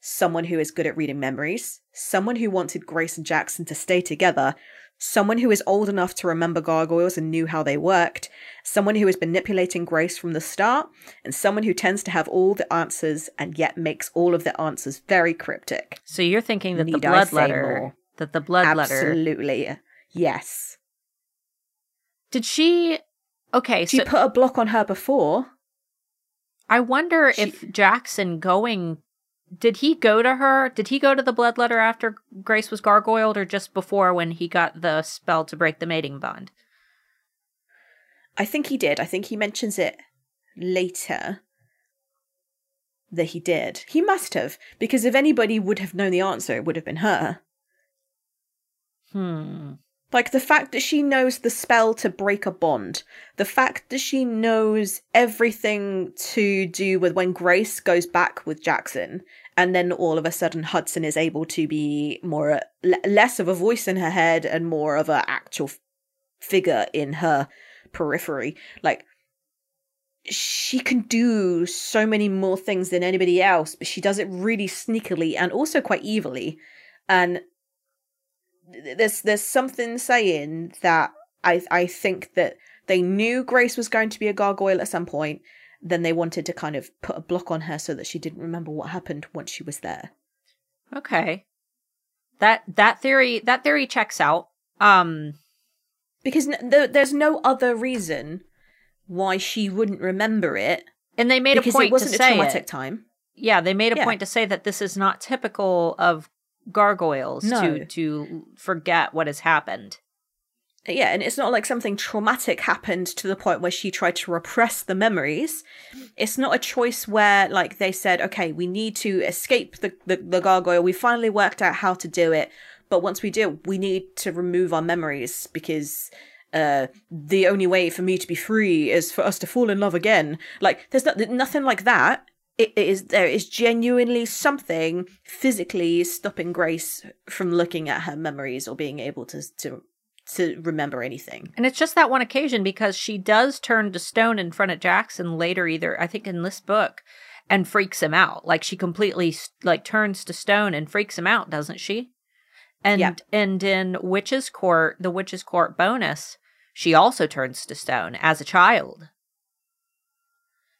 Someone who is good at reading memories, someone who wanted Grace and Jackson to stay together, someone who is old enough to remember gargoyles and knew how they worked, someone who is manipulating Grace from the start, and someone who tends to have all the answers and yet makes all of the answers very cryptic. So you're thinking that the Need I blood letter, more? That the blood letter, Absolutely. Yes. did she? Okay, She so put a block on her before. I wonder she- if Jackson going. Did he go to her? Did he go to the blood letter after Grace was gargoyled, or just before when he got the spell to break the mating bond? I think he did. I think he mentions it later that he did. He must have, because if anybody would have known the answer, it would have been her. Hmm. Like the fact that she knows the spell to break a bond, the fact that she knows everything to do with when Grace goes back with Jackson, and then all of a sudden Hudson is able to be more less of a voice in her head and more of a actual f- figure in her periphery. Like she can do so many more things than anybody else, but she does it really sneakily and also quite evilly. And there's there's something saying that I I think that they knew Grace was going to be a gargoyle at some point. Then they wanted to kind of put a block on her so that she didn't remember what happened once she was there. Okay. That that theory that theory checks out. Um. Because n- th- there's no other reason why she wouldn't remember it. And they made a point it wasn't to a traumatic it. time. Yeah, they made a Yeah. point to say that this is not typical of gargoyles No. to to forget what has happened. Yeah, and it's not like something traumatic happened to the point where she tried to repress the memories. It's not a choice where, like, they said, okay, we need to escape the, the, the gargoyle. We finally worked out how to do it. But once we do, we need to remove our memories because uh, the only way for me to be free is for us to fall in love again. Like, there's no, nothing like that. It, is there is genuinely something physically stopping Grace from looking at her memories or being able to to to remember anything. And it's just that one occasion because she does turn to stone in front of Jackson later, either I think in this book, and freaks him out. Like she completely like turns to stone and freaks him out, doesn't she? And Yeah. and in Witch's Court, the Witch's Court bonus, she also turns to stone as a child.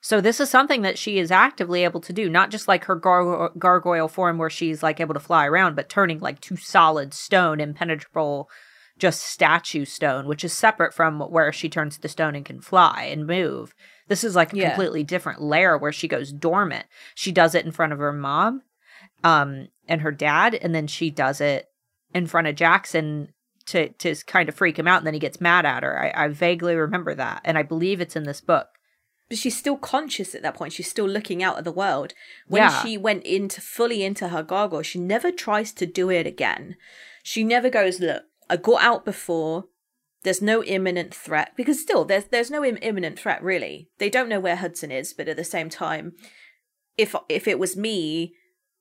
So this is something that she is actively able to do, not just like her gar- gargoyle form where she's like able to fly around, but turning like to solid stone, impenetrable, just statue stone, which is separate from where she turns to stone and can fly and move. This is like a Yeah. completely different layer where she goes dormant. She does it in front of her mom, um, and her dad, and then she does it in front of Jackson to to kind of freak him out, and then he gets mad at her. I, I vaguely remember that, and I believe it's in this book. But she's still conscious at that point. She's still looking out at the world. When Yeah. she went into fully into her gargoyle, she never tries to do it again. She never goes, "Look, I got out before. There's no imminent threat because still there's there's no Im- imminent threat really. They don't know where Hudson is, but at the same time, if if it was me,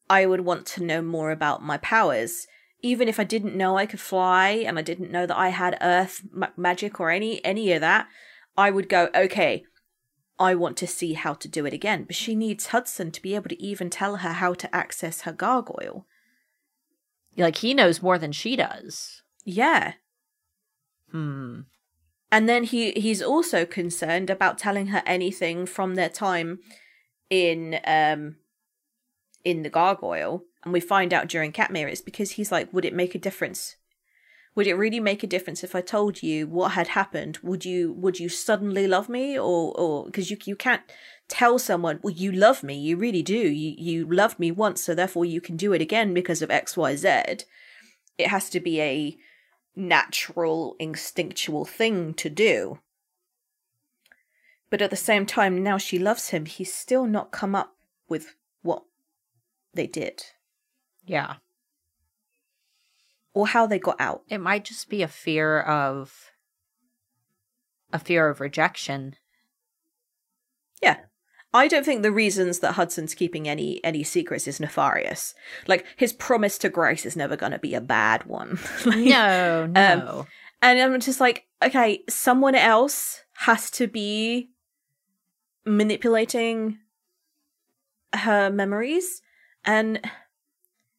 I would want to know more about my powers. Even if I didn't know I could fly and I didn't know that I had earth ma- magic or any any of that, I would go, okay, I want to see how to do it again. But she needs Hudson to be able to even tell her how to access her gargoyle. Like he knows more than she does. Yeah. Hmm. And then he he's also concerned about telling her anything from their time in um in the gargoyle. And we find out during Katmere it's because he's like, would it make a difference? Would it really make a difference if I told you what had happened? Would you would you suddenly love me or or because you you can't tell someone, well you love me, you really do. You you loved me once, so therefore you can do it again because of XYZ. It has to be a natural, instinctual thing to do. But at the same time, now she loves him, he's still not come up with what they did Yeah. Or how they got out. It might just be a fear of a fear of rejection. Yeah. I don't think the reasons that Hudson's keeping any any secrets is nefarious. Like his promise to Grace is never going to be a bad one. *laughs* Like, No, um, no. And I'm just like, okay, someone else has to be manipulating her memories. And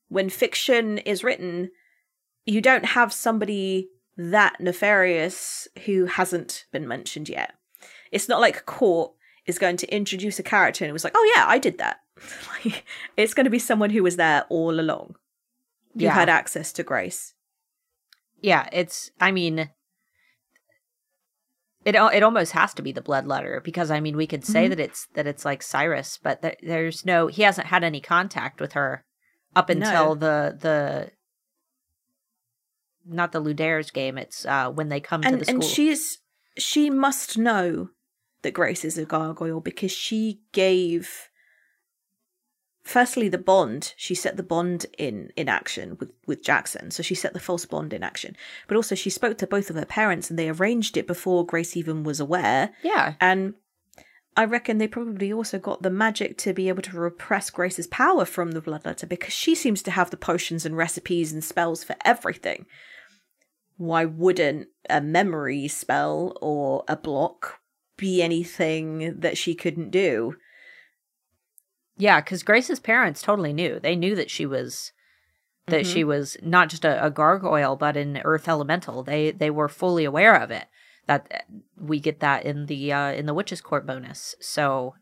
when fiction is written, you don't have somebody that nefarious who hasn't been mentioned yet. It's not like court is going to introduce a character and it was like, oh yeah, I did that. *laughs* like, it's going to be someone who was there all along. You Yeah. had access to Grace. Yeah, it's. I mean, it it almost has to be the blood letter because I mean we could say Mhm. that it's that it's like Cyrus, but th- there's no. He hasn't had any contact with her up No. until the the. Not the Ludares game. It's uh when they come to And the school. and she's she must know that Grace is a gargoyle because she gave firstly the bond she set the bond in in action with with jackson so she set the false bond in action but also she spoke to both of her parents and they arranged it before grace even was aware yeah, and i reckon they probably also got the magic to be able to repress grace's power from the bloodletter because she seems to have the potions and recipes and spells for everything why wouldn't a memory spell or a block be anything that she couldn't do yeah, because Grace's parents totally knew. They knew that she was that Mhm. she was not just a, a gargoyle, but an earth elemental. They they were fully aware of it. That uh, we get that in the uh, in the witches' court bonus. So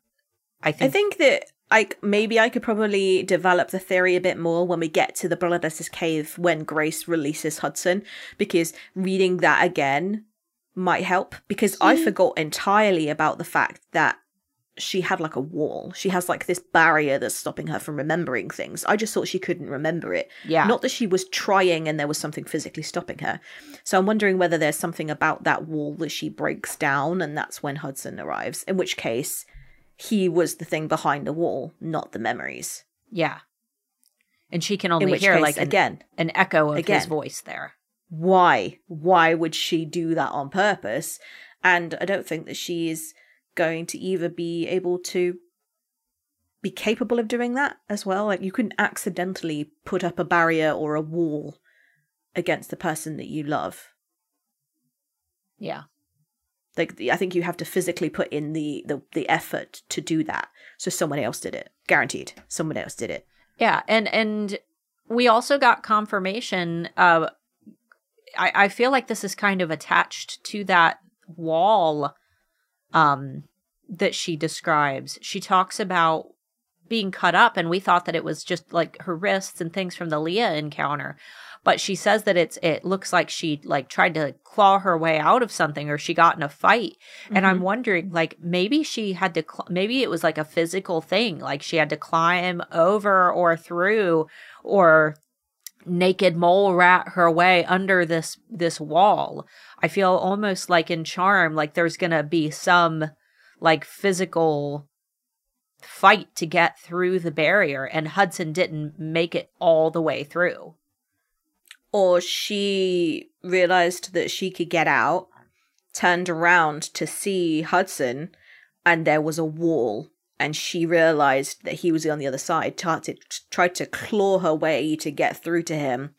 I think, I think that like maybe I could probably develop the theory a bit more when we get to the Bloodletter's cave when Grace releases Hudson, because reading that again might help. Because I Hmm. forgot entirely about the fact that she had like a wall. She has like this barrier that's stopping her from remembering things. I just thought she couldn't remember it. yeah, Not that she was trying and there was something physically stopping her. So I'm wondering whether there's something about that wall that she breaks down and that's when Hudson arrives. In which case, he was the thing behind the wall, not the memories. yeah. And she can only hear case, like an, again, an echo of his voice there. why? Why would she do that on purpose? And I don't think that she is going to either be able to be capable of doing that as well. Like you couldn't accidentally put up a barrier or a wall against the person that you love. Yeah, like i think you have to physically put in the, the the effort to do that so someone else did it guaranteed someone else did it yeah, and and we also got confirmation. Uh, I I feel like this is kind of attached to that wall, um, that she describes. She talks about being cut up, and we thought that it was just like her wrists and things from the Lia encounter. But she says that it's it looks like she like tried to claw her way out of something, or she got in a fight. And I'm mm-hmm. wondering, like maybe she had to, cl- maybe it was like a physical thing, like she had to climb over or through, or naked mole rat her way under this this wall. I feel almost like in Charm, like there's gonna be some like physical fight to get through the barrier, and Hudson didn't make it all the way through. Or she realized that she could get out turned around to see hudson and there was a wall and she realized that he was on the other side tried to, tried to claw her way to get through to him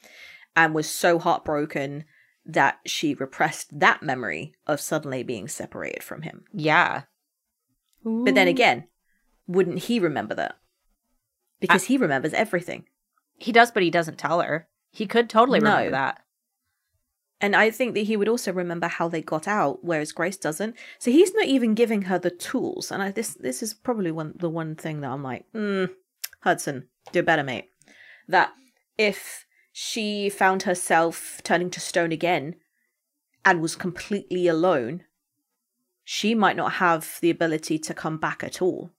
and was so heartbroken that she repressed that memory of suddenly being separated from him Yeah. But then again, wouldn't he remember that? Because he remembers everything. he does, but he doesn't tell her. He could totally No. remember that. And I think that he would also remember how they got out, whereas Grace doesn't. So he's not even giving her the tools. And I, this this is probably one the one thing that I'm like, mm, Hudson, do better, mate. That if she found herself turning to stone again and was completely alone, she might not have the ability to come back at all.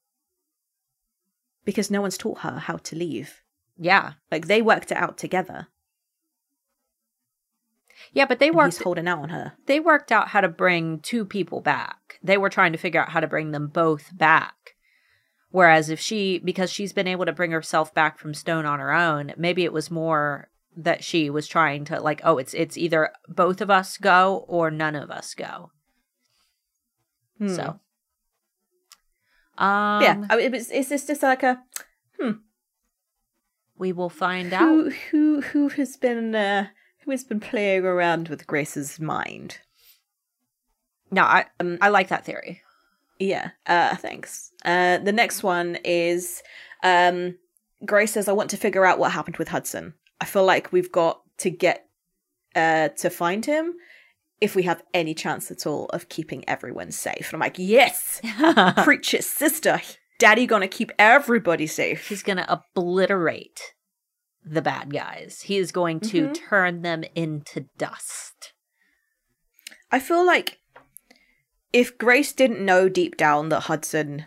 Because no one's taught her how to leave. Yeah. Like they worked it out together. Yeah, but they worked he's holding out on her. they worked out how to bring two people back. They were trying to figure out how to bring them both back. Whereas if she because she's been able to bring herself back from stone on her own, maybe it was more that she was trying to like, oh, it's it's either both of us go or none of us go. Hmm. So um yeah, I mean, it's, it's just, just like a we will find out. who who who has been uh, who has been playing around with Grace's mind. No, I Um, I like that theory. Yeah. Uh, thanks. Uh, the next one is um, Grace says, "I want to figure out what happened with Hudson. I feel like we've got to get uh, to find him." If we have any chance at all of keeping everyone safe. And I'm like, yes, *laughs* preach it, sister. Daddy gonna keep everybody safe. He's to obliterate the bad guys. He is going to Mhm. turn them into dust. I feel like if Grace didn't know deep down that Hudson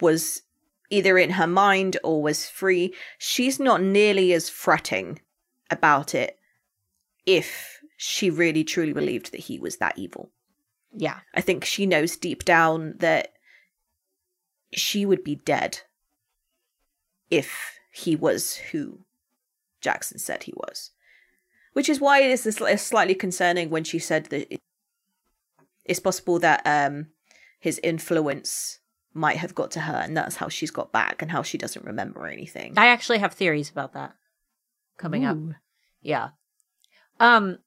was either in her mind or was free, she's not nearly as fretting about it if she really truly believed that he was that evil. Yeah. I think she knows deep down that she would be dead if he was who Jackson said he was. Which is why it is this- slightly concerning when she said that it's possible that um, his influence might have got to her and that's how she's got back and how she doesn't remember anything. I actually have theories about that coming up. Yeah. Um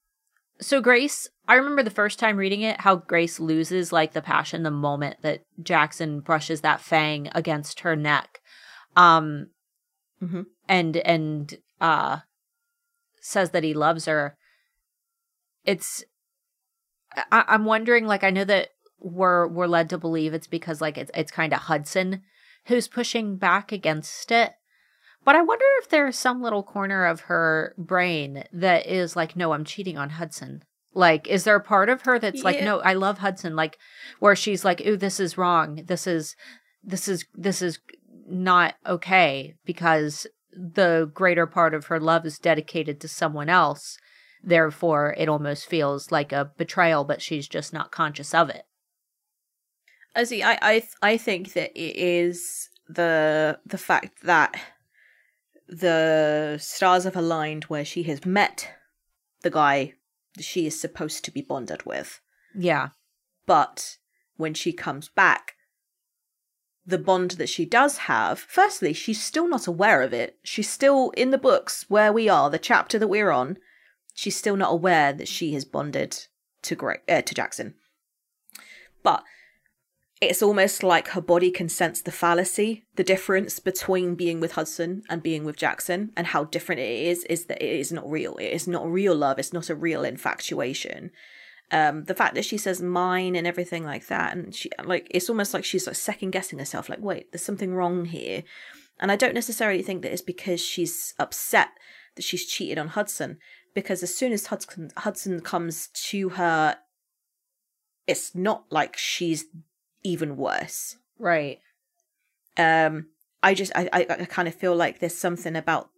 so Grace, I remember the first time reading it how Grace loses like the passion the moment that Jackson brushes that fang against her neck. Um Mhm. and and uh says that he loves her. It's I, I'm wondering like I know that we're we're led to believe it's because like it's it's kind of Hudson who's pushing back against it. But I wonder if there's some little corner of her brain that is like, no, I'm cheating on Hudson. Like, is there a part of her that's like, no, I love Hudson, like, where she's like, ooh, this is wrong. This is, this is, this is not okay because the greater part of her love is dedicated to someone else. Therefore, it almost feels like a betrayal, but she's just not conscious of it. I see. I I th- I think that it is the the fact that the stars have aligned where she has met the guy she is supposed to be bonded with, Yeah. but when she comes back, the bond that she does have. Firstly, she's still not aware of it. She's still in the books where we are, the chapter that we're on. She's still not aware that she has bonded to uh, to Jackson. But it's almost like her body can sense the fallacy, the difference between being with Hudson and being with Jackson, and how different it is, is that it is not real. It is not real love. It's not a real infatuation. Um, the fact that she says mine and everything like that, and she like it's almost like she's like second guessing herself, like, wait, there's something wrong here. And I don't necessarily think that it's because she's upset that she's cheated on Hudson, because as soon as Hudson Hudson comes to her, it's not like she's even worse. Right. Um, I just I I, I kind of feel like there's something about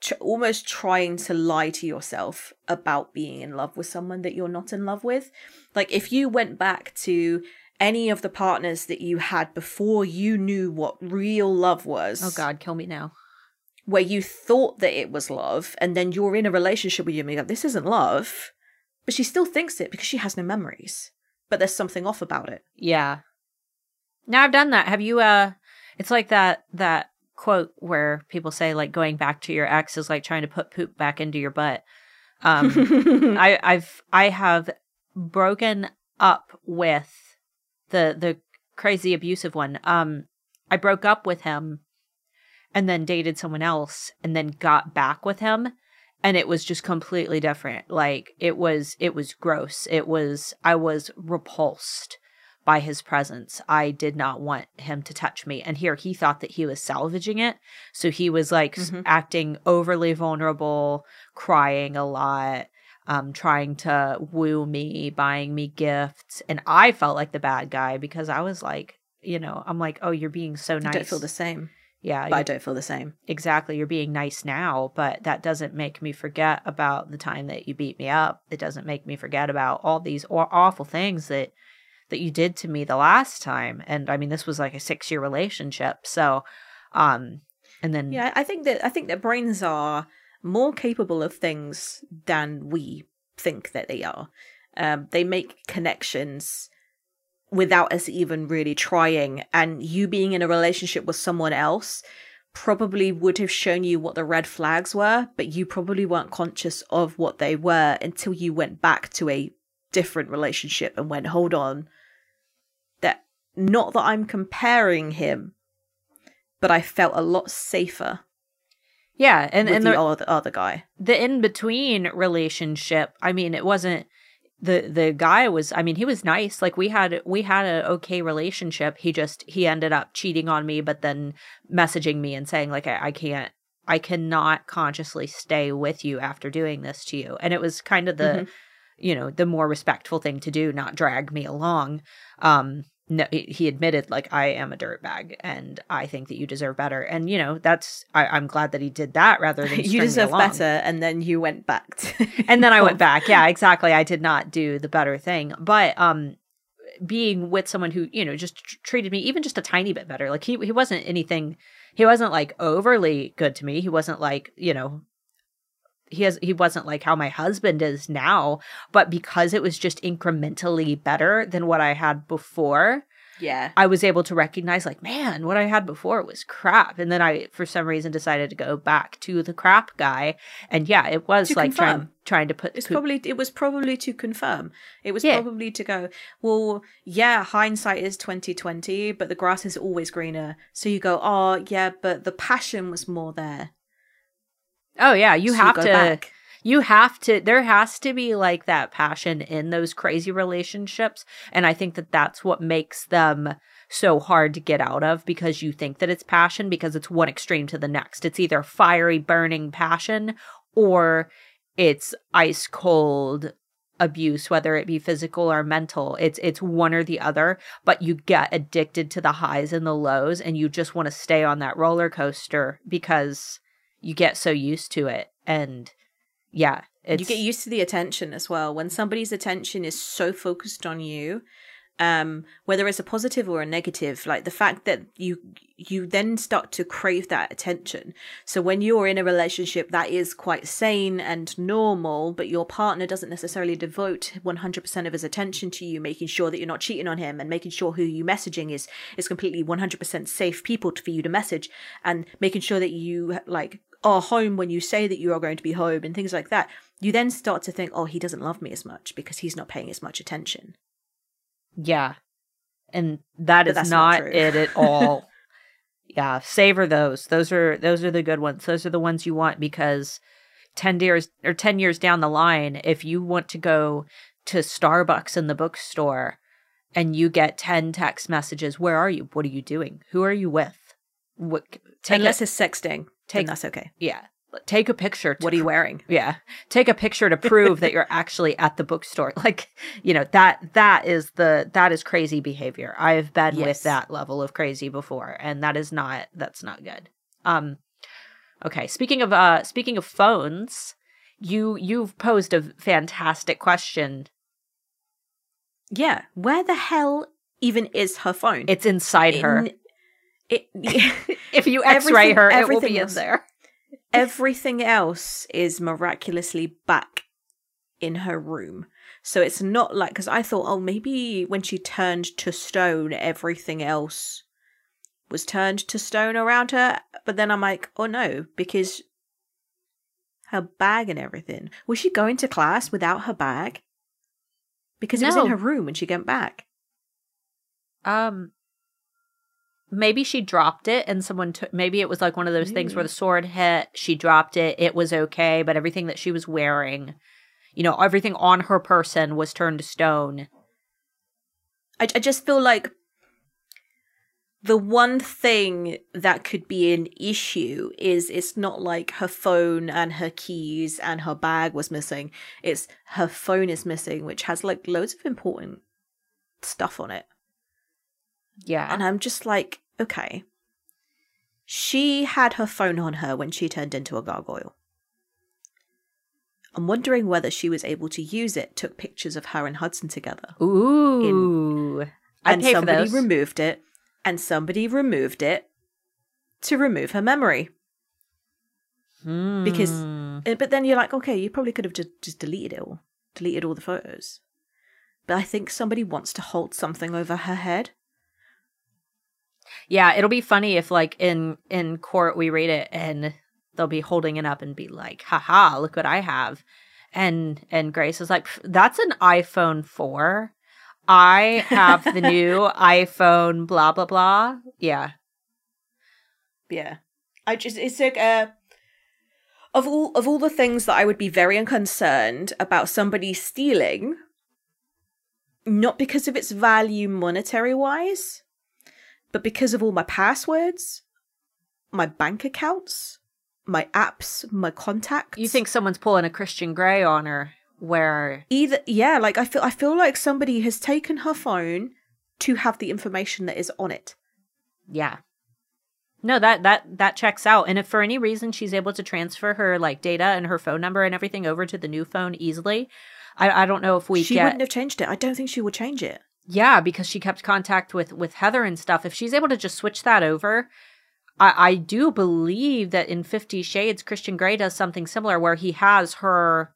tr- almost trying to lie to yourself about being in love with someone that you're not in love with. Like if you went back to any of the partners that you had before you knew what real love was Oh, God, kill me now. where you thought that it was love, and then you're in a relationship with you and you go, this isn't love. But she still thinks it because she has no memories. But there's something off about it. Yeah. Now I've done that. Have you uh it's like that that quote where people say like going back to your ex is like trying to put poop back into your butt. Um *laughs* I I've I have broken up with the the crazy abusive one. Um I broke up with him and then dated someone else and then got back with him and it was just completely different. Like it was it was gross. It was I was repulsed by his presence. I did not want him to touch me. And here he thought that he was salvaging it. So he was like Mhm. acting overly vulnerable, crying a lot, um, trying to woo me, buying me gifts. And I felt like the bad guy because I was like, you know, I'm like, oh, you're being so I nice. don't feel the same. yeah, I don't feel the same. exactly. You're being nice now, but that doesn't make me forget about the time that you beat me up. It doesn't make me forget about all these aw- awful things that that you did to me the last time. And I mean, this was like a six year relationship. So, um, and then Yeah, I think that I think that brains are more capable of things than we think that they are. Um, they make connections without us even really trying. And you being in a relationship with someone else probably would have shown you what the red flags were, but you probably weren't conscious of what they were until you went back to a different relationship and went, hold on, not that I'm comparing him, but I felt a lot safer Yeah, and and the, the, other, other guy. the in between relationship i mean it wasn't the the guy was i mean he was nice like we had we had a okay relationship he just he ended up cheating on me but then messaging me and saying like i, I can't i cannot consciously stay with you after doing this to you and it was kind of the Mhm. you know the more respectful thing to do not drag me along um no he admitted like i am a dirtbag and i think that you deserve better and you know that's I, i'm glad that he did that rather than *laughs* you deserve better, and then you went back. To *laughs* and then I went *laughs* back. Yeah, exactly. I did not do the better thing, but um, being with someone who you know just tr- treated me even just a tiny bit better. Like he he wasn't anything. He wasn't like overly good to me. He wasn't like you know. He has he wasn't like how my husband is now, but because it was just incrementally better than what I had before, Yeah. I was able to recognize like, man, what I had before was crap. And then I for some reason decided to go back to the crap guy. And yeah, it was To like trying confirm. trying to put It's co- probably it was probably to confirm. It was Yeah. probably to go, well, yeah, hindsight is twenty twenty, but the grass is always greener. So you go, oh yeah, but the passion was more there. Oh yeah, you So have go to back. you have to there has to be like that passion in those crazy relationships and I think that that's what makes them so hard to get out of because you think that it's passion because it's one extreme to the next. It's either fiery burning passion or it's ice cold abuse whether it be physical or mental it's it's one or the other but you get addicted to the highs and the lows and you just want to stay on that roller coaster because you get so used to it and yeah it's you get used to the attention as well. When somebody's attention is so focused on you, um, whether it's a positive or a negative, like the fact that you you then start to crave that attention. So when you're in a relationship that is quite sane and normal, but your partner doesn't necessarily devote 100% of his attention to you, making sure that you're not cheating on him and making sure who you messaging is is completely 100% safe people for you to message and making sure that you like are home when you say that you are going to be home and things like that. You then start to think, oh, he doesn't love me as much because he's not paying as much attention. Yeah and that But is not not, it at all. *laughs* Yeah savor those. Those are those are the good ones. Those are the ones you want because 10 years or 10 years down the line if you want to go to starbucks in the bookstore and you get 10 text messages where are you? What are you doing? Who are you with? What take Unless a, it's sexting, take- then that's okay. yeah take a picture to What are you wearing? yeah take a picture to prove that you're *laughs* actually at the bookstore *laughs* like you know that that is the that is crazy behavior i've been Yes. with that level of crazy before and that is not that's not good um okay speaking of uh speaking of phones you you've posed a fantastic question Yeah. Where the hell even is her phone? it's inside her it, *laughs* if you x-ray everything- her it will everything be in there everything else is miraculously back in her room. So it's not like because I thought, oh, maybe when she turned to stone, everything else was turned to stone around her. But then I'm like, oh no, because her bag and everything. Was she going to class without her bag? Because it was in her room when she went back. Um, maybe she dropped it and someone took. Maybe it was like one of those things where the sword hit. She dropped it. It was okay, but everything that she was wearing, you know, everything on her person was turned to stone. I, I just feel like the one thing that could be an issue is it's not like her phone and her keys and her bag was missing. It's her phone is missing, which has like loads of important stuff on it. Yeah, And I'm just like, okay. She had her phone on her when she turned into a gargoyle. I'm wondering whether she was able to use it, took pictures of her and Hudson together. ooh, I'd and somebody removed it and somebody removed it to remove her memory because- Hmm. Uh, but then you're like okay you probably could have just, just deleted it all deleted all the photos but i think somebody wants to hold something over her head yeah, it'll be funny if like in in court we read it and they'll be holding it up and be like, "Haha, look what I have," and and Grace is like, "That's an iPhone 4." I have the *laughs* new iPhone, blah, blah, blah. Yeah. Yeah. I just it's like uh of all of all the things that I would be very unconcerned about somebody stealing, not because of its value monetary wise, but because of all my passwords, my bank accounts, my apps, my contacts. You think someone's pulling a Christian Grey on her where either yeah, like I feel I feel like somebody has taken her phone to have the information that is on it. Yeah. No, that that that checks out. And if for any reason she's able to transfer her like data and her phone number and everything over to the new phone easily, I, I don't know if we she get. wouldn't have changed it. I don't think she would change it. Yeah, because she kept contact with with Heather and stuff. If she's able to just switch that over, I, I do believe that in Fifty Shades, Christian Grey does something similar where he has her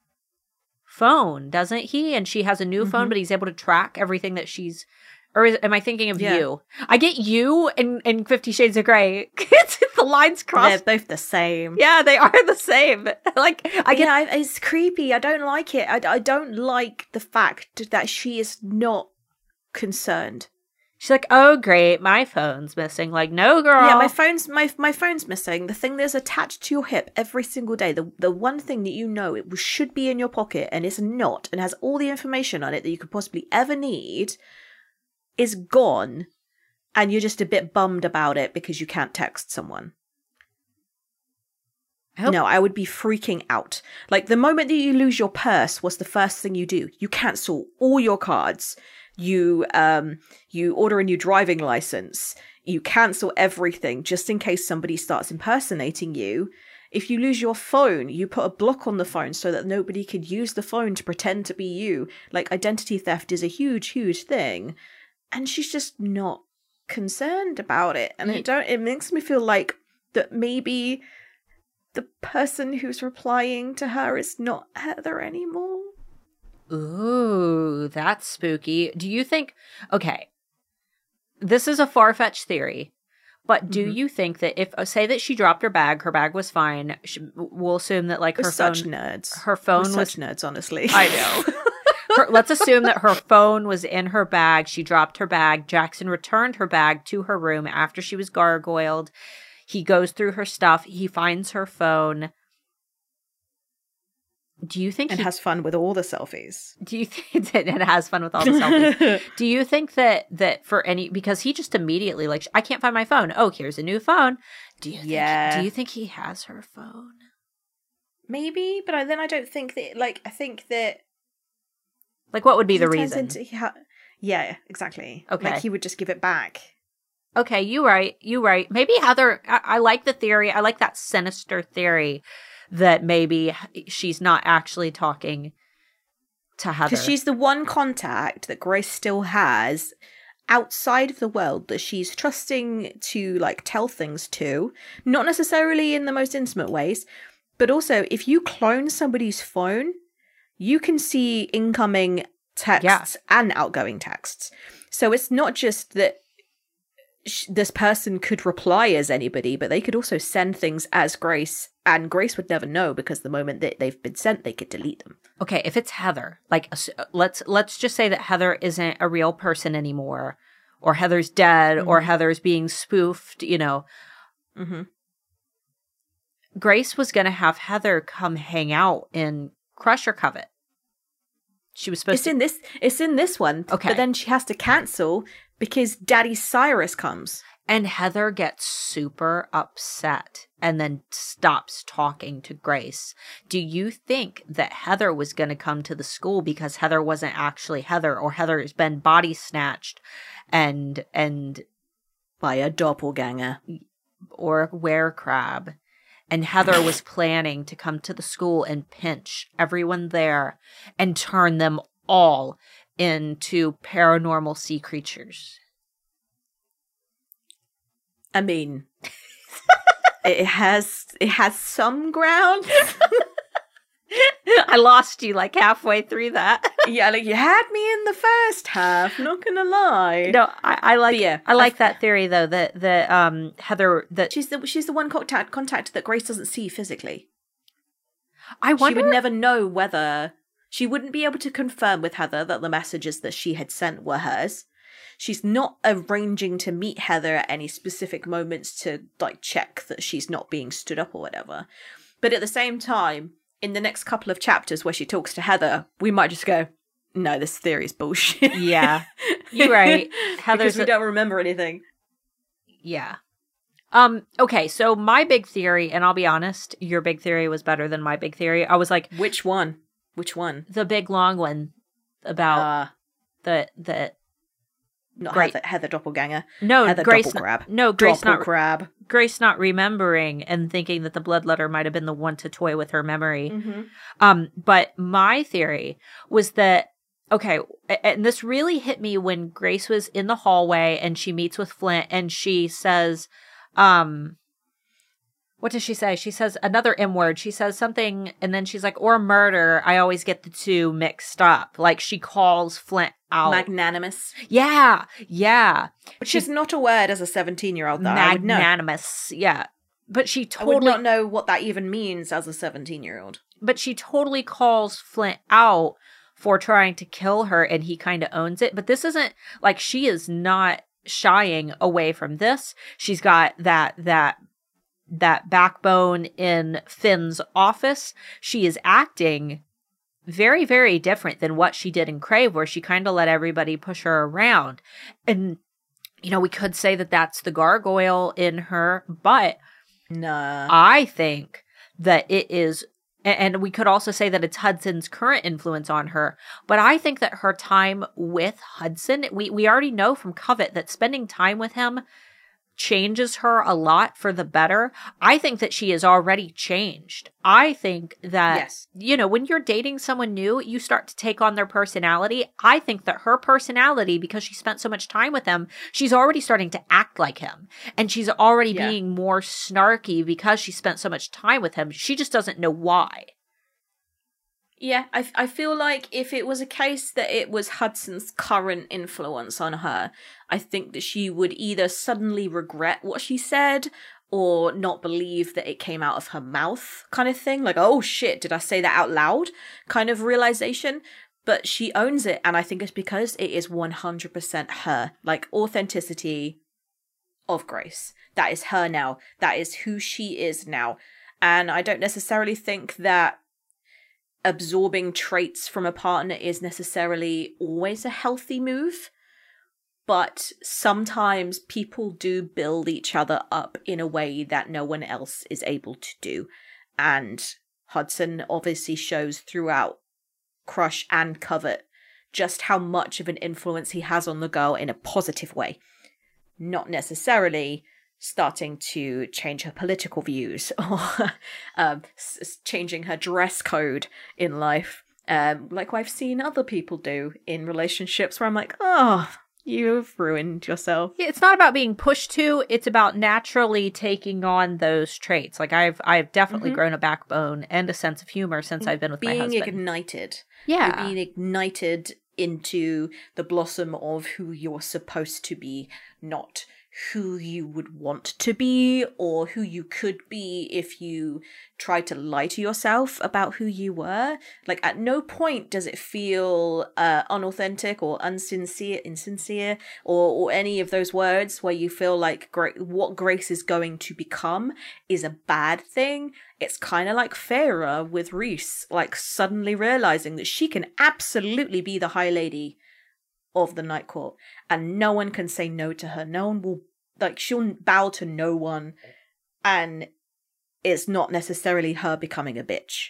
phone, doesn't he? And she has a new phone, Mhm. but he's able to track everything that she's. Or is, am I thinking of Yeah. you? I get you in, in Fifty Shades of Grey. *laughs* the lines cross. They're both the same. Yeah, they are the same. *laughs* like I get yeah, it's creepy. I don't like it. I, I don't like the fact that she is not concerned. she's like, oh great, my phone's missing. Like, no girl. Yeah, my phone's my my phone's missing. The thing that's attached to your hip every single day. The the one thing that you know it should be in your pocket and it's not and has all the information on it that you could possibly ever need is gone and you're just a bit bummed about it because you can't text someone. I No, I would be freaking out. Like the moment that you lose your purse, what's the first thing you do? You cancel all your cards. You um you order a new driving license. You cancel everything just in case somebody starts impersonating you. If you lose your phone, you put a block on the phone so that nobody could use the phone to pretend to be you. Like identity theft is a huge, huge thing. And she's just not concerned about it. And it don't it makes me feel like that maybe the person who's replying to her is not Heather anymore. Ooh, that's spooky. Do you think? Okay, this is a far fetched theory, but do Mhm. you think that if uh, say that she dropped her bag, her bag was fine. Sh we'll assume that like We're her such phone, nerds. her We're phone was. such nerds, honestly. I know. *laughs* her, let's assume that her phone was in her bag. She dropped her bag. Jackson returned her bag to her room after she was gargoyled. He goes through her stuff. He finds her phone. Do you think and he has fun with all the selfies. do you *laughs* think that it has fun with all the selfies? *laughs* do you think that that for any because he just immediately like I can't find my phone. Oh, here's a new phone. Do you think, Yeah. do you think he has her phone? Maybe, but I, then I don't think that. Like, I think that Like what would be he the reason? into- ha- yeah, exactly. Okay. like he would just give it back. okay, you right. You right. Maybe Heather I, I like the theory. I like that sinister theory that maybe she's not actually talking to Heather. Because she's the one contact that Grace still has outside of the world that she's trusting to like tell things to, not necessarily in the most intimate ways, but also if you clone somebody's phone, you can see incoming texts and outgoing texts. So it's not just that sh- this person could reply as anybody, but they could also send things as Grace, and Grace would never know because the moment that they've been sent, they could delete them. okay, if it's Heather, like let's let's just say that Heather isn't a real person anymore or Heather's dead or Mhm. Heather's being spoofed, you know. Mm-hmm. Grace was going to have Heather come hang out in Crush or Covet. She was supposed It's to. in this. It's in this one. Okay. but then she has to cancel because Daddy Cyrus comes. and Heather gets super upset and then stops talking to Grace. Do you think that Heather was going to come to the school because Heather wasn't actually Heather or Heather has been body snatched and and by a doppelganger. or a were crab and Heather was planning to come to the school and pinch everyone there and turn them all into paranormal sea creatures. I mean, *laughs* it has it has some ground. *laughs* *laughs* I lost you like halfway through that. *laughs* yeah, like you had me in the first half. Not gonna lie. no, I, I like But yeah, I like I- that theory though that that um Heather that she's the she's the one contact contact that Grace doesn't see physically. I wonder. She would never know whether She wouldn't be able to confirm with Heather that the messages that she had sent were hers. She's not arranging to meet Heather at any specific moments to like check that she's not being stood up or whatever. But at the same time, in the next couple of chapters where she talks to Heather, we might just go, no, this theory is bullshit. Yeah. You're *laughs* right. Heather's because we a- don't remember anything. Yeah. Um, okay, so my big theory, and I'll be honest, your big theory was better than my big theory. I was like, Which one? Which one? the big long one about Uh, the the not Great. Heather, Heather Doppelganger. no Heather Grace no Grace not grab. Grace not remembering and thinking that the bloodletter might have been the one to toy with her memory. Mm-hmm. Um, but my theory was that okay, and this really hit me when Grace was in the hallway and she meets with Flint and she says, um, what does she say? She says another M word. She says something and then she's like, or murder. I always get the two mixed up. Like she calls Flint out. Magnanimous. yeah, yeah. Which is not a word as a 17 year old that I would know. Magnanimous. Yeah. But she I would totally not know what that even means as a 17 year old. but she totally calls Flint out for trying to kill her and he kind of owns it. But this isn't like she is not shying away from this. She's got that that that backbone in Finn's office. She is acting very very different than what she did in Crave where she kind of let everybody push her around. And you know, we could say that that's the gargoyle in her, but Nah. I think that it is, and we could also say that it's Hudson's current influence on her. But I think that her time with Hudson, we we already know from Covet that spending time with him changes her a lot for the better. I think that she is already changed. I think that Yes. you know, when you're dating someone new, you start to take on their personality. I think that her personality, because she spent so much time with him, she's already starting to act like him. And she's already Yeah. being more snarky because she spent so much time with him. She just doesn't know why. Yeah, I, I feel like if it was a case that it was Hudson's current influence on her, I think that she would either suddenly regret what she said or not believe that it came out of her mouth, kind of thing. Like, oh shit, did I say that out loud? Kind of realization. But she owns it, and I think it's because it is 100% her. Like, authenticity of Grace. That is her now. That is who she is now. And I don't necessarily think that absorbing traits from a partner is necessarily always a healthy move. But sometimes people do build each other up in a way that no one else is able to do. And Hudson obviously shows throughout Crush and Covet just how much of an influence he has on the girl in a positive way. Not necessarily starting to change her political views *laughs* or um, s- changing her dress code in life, um, like I've seen other people do in relationships where I'm like, oh, you've ruined yourself. It's not about being pushed to, it's about naturally taking on those traits. Like I've I've definitely Mhm. grown a backbone and a sense of humor since I've been with my husband. Being ignited. yeah. You're being ignited into the blossom of who you're supposed to be, not who you would want to be or who you could be if you tried to lie to yourself about who you were. Like at no point does it feel uh, unauthentic or unsincere, insincere, or or any of those words where you feel like gra- what Grace is going to become is a bad thing. It's kind of like Feyre with Rhys, like suddenly realizing that she can absolutely be the High Lady of the Night Court, and no one can say no to her. No one will like she'll bow to no one, and it's not necessarily her becoming a bitch.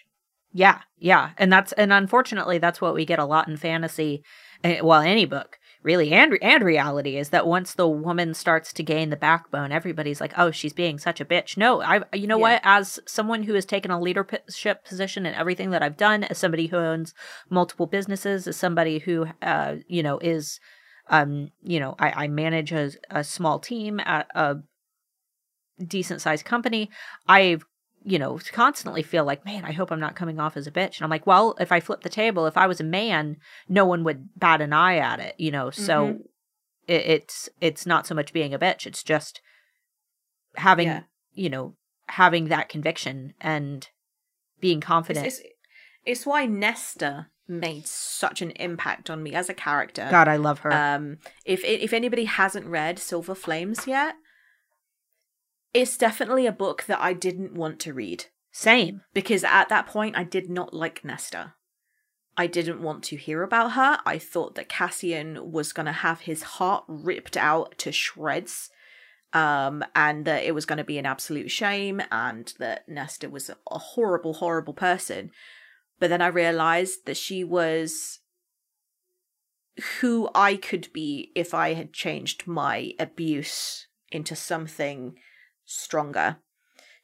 Yeah, yeah, and that's and unfortunately that's what we get a lot in fantasy, eh, well, any book really, and and reality is that once the woman starts to gain the backbone, everybody's like, oh, she's being such a bitch. No, I, you know Yeah. what? As someone who has taken a leadership position in everything that I've done, as somebody who owns multiple businesses, as somebody who, uh, you know, is, um, you know, I, I manage a, a small team at a decent sized company. I've you know, constantly feel like, man, I hope I'm not coming off as a bitch. And I'm like, well, if I flip the table, if I was a man, no one would bat an eye at it, you know. So Mhm. it, it's it's not so much being a bitch; it's just having, Yeah. you know, having that conviction and being confident. It's, it's, it's why Nesta made such an impact on me as a character. God, I love her. Um, if if anybody hasn't read Silver Flames yet, it's definitely a book that I didn't want to read Same. because at that point I did not like Nesta. I didn't want to hear about her. I thought that Cassian was going to have his heart ripped out to shreds. Um, and that it was going to be an absolute shame, and that Nesta was a horrible, horrible person. But then I realized that she was who I could be if I had changed my abuse into something stronger.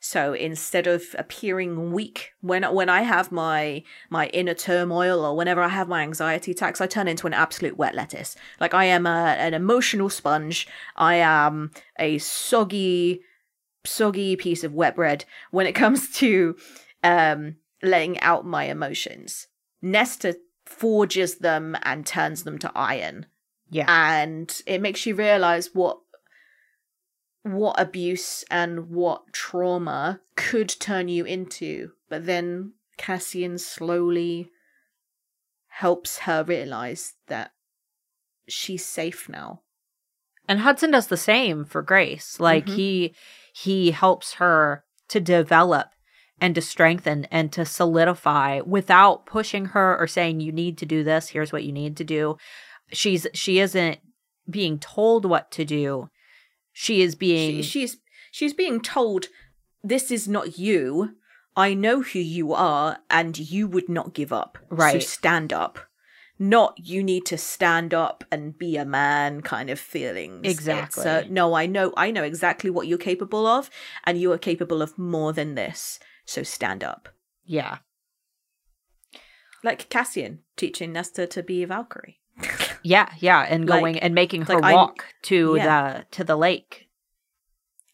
So instead of appearing weak when when I have my my inner turmoil or whenever I have my anxiety attacks, I turn into an absolute wet lettuce. Like I am a, an emotional sponge. I am a soggy soggy piece of wet bread when it comes to um letting out my emotions. Nesta forges them and turns them to iron Yeah. and it makes you realize what what abuse and what trauma could turn you into but then cassian slowly helps her realize that she's safe now and Hudson does the same for Grace. Like Mhm. he he helps her to develop and to strengthen and to solidify without pushing her or saying you need to do this, here's what you need to do. She's she isn't being told what to do. She is being she, she's she's being told this is not you. I know who you are and you would not give up. So stand up. Not you need to stand up and be a man kind of feelings. Exactly. uh, no i know i know exactly what you're capable of and you are capable of more than this so stand up yeah. like cassian teaching nesta to be a valkyrie Yeah, yeah, and Like- going and making her like I- walk to Yeah. the to the lake.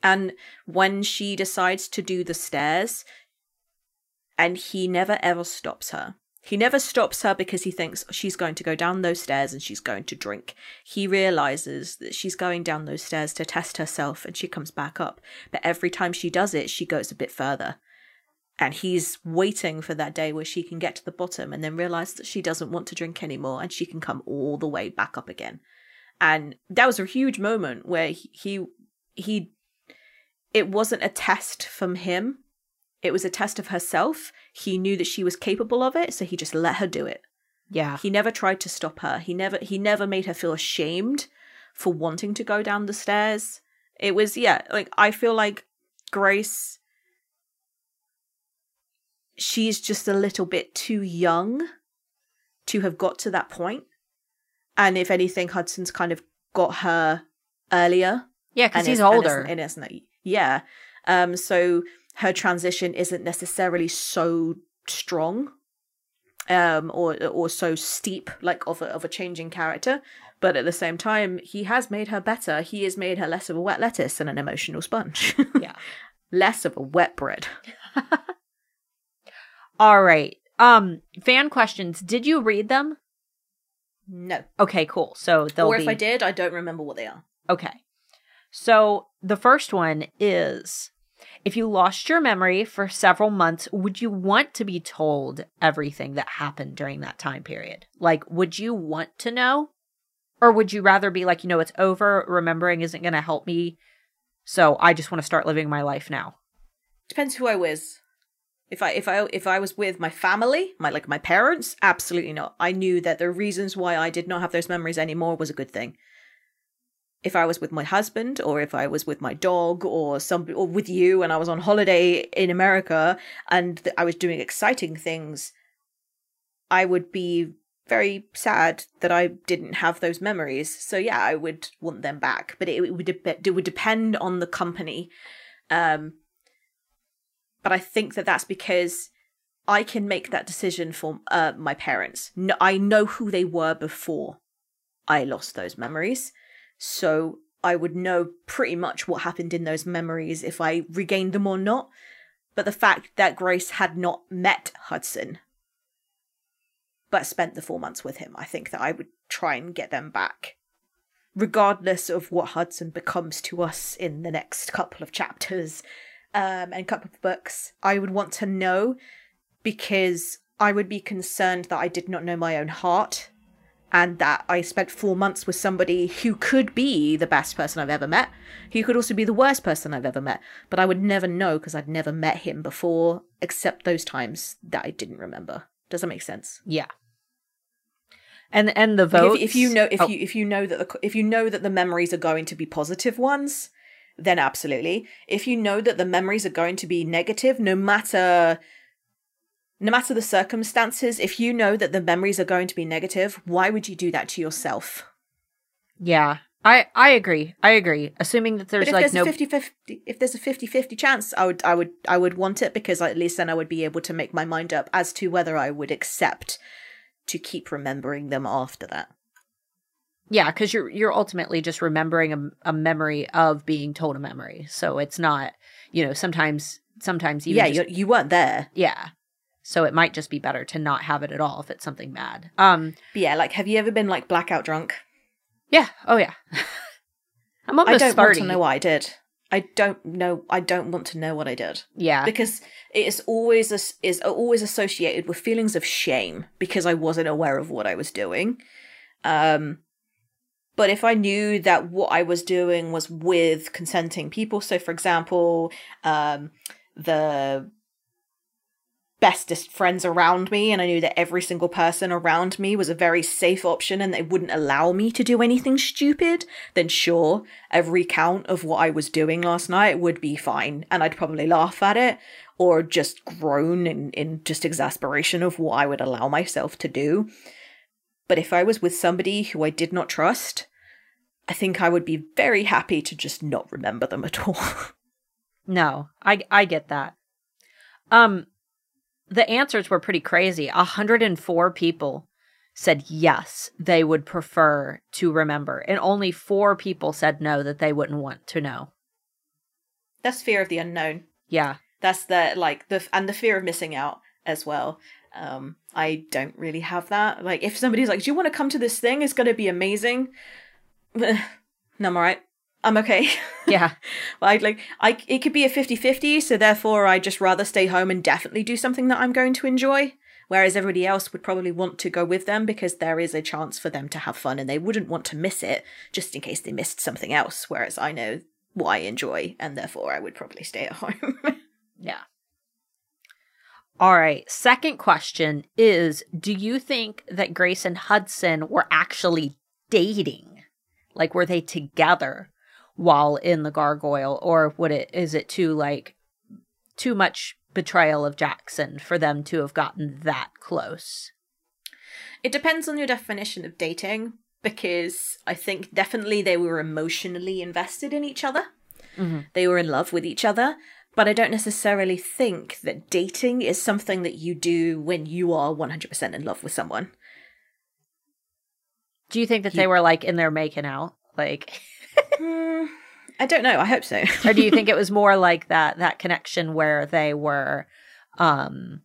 And when she decides to do the stairs, and he never ever stops her. He never stops her because he thinks she's going to go down those stairs and she's going to drink. He realizes that she's going down those stairs to test herself and she comes back up. But every time she does it, she goes a bit further. And he's waiting for that day where she can get to the bottom and then realize that she doesn't want to drink anymore and she can come all the way back up again. And that was a huge moment where he, he, he it wasn't a test from him. It was a test of herself. He knew that she was capable of it, so he just let her do it. Yeah. He never tried to stop her. He never he never made her feel ashamed for wanting to go down the stairs. It was yeah, like I feel like Grace she's just a little bit too young to have got to that point. And if anything, Hudson's kind of got her earlier Yeah, because he's and older. and it's not- yeah. Um, so her transition isn't necessarily so strong, um, or or so steep, like of a of a changing character. But at the same time, he has made her better. He has made her less of a wet lettuce and an emotional sponge. *laughs* Yeah. less of a wet bread. *laughs* All right. Um, fan questions. Did you read them? No. Okay, cool. So they'll or be if I did, I don't remember what they are. Okay. So the first one is if you lost your memory for several months, would you want to be told everything that happened during that time period? Like, would you want to know? Or would you rather be like, you know, it's over, remembering isn't going to help me, so I just want to start living my life now? Depends who I was. If I if I if I was with my family, my like my parents, absolutely not. I knew that the reasons why I did not have those memories anymore was a good thing. If I was with my husband, or if I was with my dog, or some or with you, and I was on holiday in America, and th- I was doing exciting things, I would be very sad that I didn't have those memories. So yeah, I would want them back, but it, it would dep- it would depend on the company. Um, but I think that that's because I can make that decision for uh, my parents. No, I know who they were before I lost those memories, so I would know pretty much what happened in those memories if I regained them or not. But the fact that Grace had not met Hudson, but spent the four months with him, I think that I would try and get them back. Regardless of what Hudson becomes to us in the next couple of chapters um, and a couple of books, I would want to know because I would be concerned that I did not know my own heart and that I spent four months with somebody who could be the best person I've ever met. He could also be the worst person I've ever met, but I would never know because I'd never met him before, except those times that I didn't remember. Does that make sense? Yeah. And and the vote. if, if you know if oh, you if you know that the if you know that the memories are going to be positive ones, then absolutely. If you know that the memories are going to be negative, no matter no matter the circumstances, if you know that the memories are going to be negative, why would you do that to yourself? yeah, I I agree. I agree. Assuming that there's but if like there's no a 50-50 if there's a 50-50 chance, I would I would I would want it because at least then I would be able to make my mind up as to whether I would accept to keep remembering them after that. Yeah, because you're you're ultimately just remembering a, a memory of being told a memory. So it's not, you know, sometimes sometimes even yeah, just- you you weren't there. yeah. So it might just be better to not have it at all if it's something bad. Um. But yeah, like have you ever been like blackout drunk? Yeah. Oh yeah. *laughs* I'm I don't thirty. want to know what I did. I don't know. I don't want to know what I did yeah. because it is always is always associated with feelings of shame because I wasn't aware of what I was doing. Um, but if I knew that what I was doing was with consenting people, so for example, um, the bestest friends around me, and I knew that every single person around me was a very safe option and they wouldn't allow me to do anything stupid, then sure, a recount of what I was doing last night would be fine, and I'd probably laugh at it or just groan in, in just exasperation of what I would allow myself to do. But if I was with somebody who I did not trust, I think I would be very happy to just not remember them at all. *laughs* No, I I get that. Um the answers were pretty crazy. 104 people said yes, they would prefer to remember, and only 4 people said no that they wouldn't want to know. That's fear of the unknown. Yeah. That's the like the and the fear of missing out as well. Um, I don't really have that. Like, if somebody's like, "Do you want to come to this thing? It's going to be amazing." *laughs* no, I'm alright. I'm okay. *laughs* Yeah. like, like I, it could be a 50-50, so therefore I'd just rather stay home and definitely do something that I'm going to enjoy. Whereas everybody else would probably want to go with them because there is a chance for them to have fun and they wouldn't want to miss it just in case they missed something else. Whereas I know what I enjoy and therefore I would probably stay at home. *laughs* Yeah. All right. Second question is Do you think that Grace and Hudson were actually dating? Like, were they together while in the gargoyle? Or would it, is it too, like, too much betrayal of Jackson for them to have gotten that close? It depends on your definition of dating because I think definitely they were emotionally invested in each other. Mhm. They were in love with each other, but I don't necessarily think that dating is something that you do when you are 100% in love with someone. Do you think that You- they were, like, in there making out? Like, *laughs* Hmm, I don't know. I hope so. or do you think *laughs* it was more like that that connection where they were um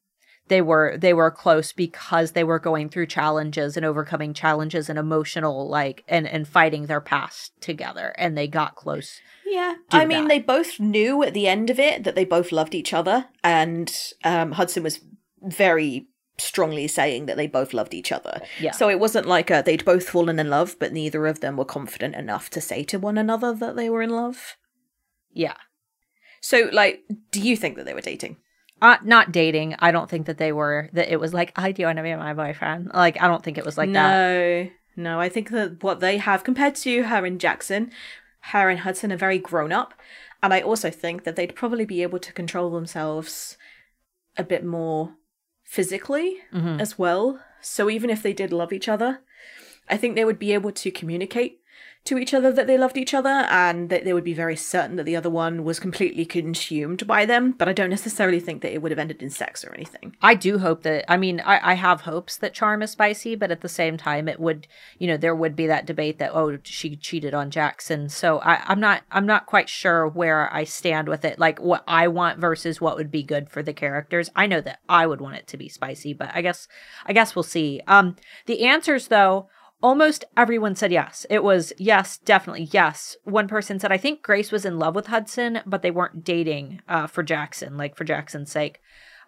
they were they were close because they were going through challenges and overcoming challenges and emotional like and and fighting their past together and they got close Yeah, I mean, that. they both knew at the end of it that they both loved each other, and um, Hudson was very strongly saying that they both loved each other. yeah So it wasn't like uh, they'd both fallen in love, but neither of them were confident enough to say to one another that they were in love. yeah So, like, do you think that they were dating? Uh, not dating i don't think that they were that it was like i do want to be my boyfriend like i don't think it was like that no, no. I think that what they have compared to her and Jackson, her and Hudson are very grown up, and I also think that they'd probably be able to control themselves a bit more physically Mhm. as well. So even if they did love each other, I think they would be able to communicate to each other that they loved each other and that they would be very certain that the other one was completely consumed by them. But I don't necessarily think that it would have ended in sex or anything. I do hope that I mean I, I have hopes that charm is spicy, but at the same time it would you know there would be that debate that oh she cheated on Jackson. So I, I'm not I'm not quite sure where I stand with it, like what I want versus what would be good for the characters. I know that I would want it to be spicy, but I guess I guess we'll see. Um the answers though Almost everyone said yes. It was yes, definitely yes. One person said, I think Grace was in love with Hudson, but they weren't dating uh, for Jackson, like for Jackson's sake.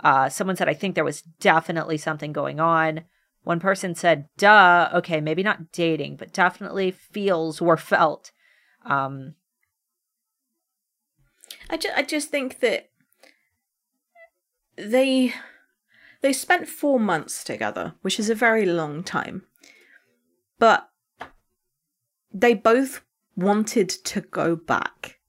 Uh, someone said, I think there was definitely something going on. One person said, duh, okay, maybe not dating, but definitely feels were felt. Um, I, ju- I just think that they they spent four months together, which is a very long time. But they both wanted to go back.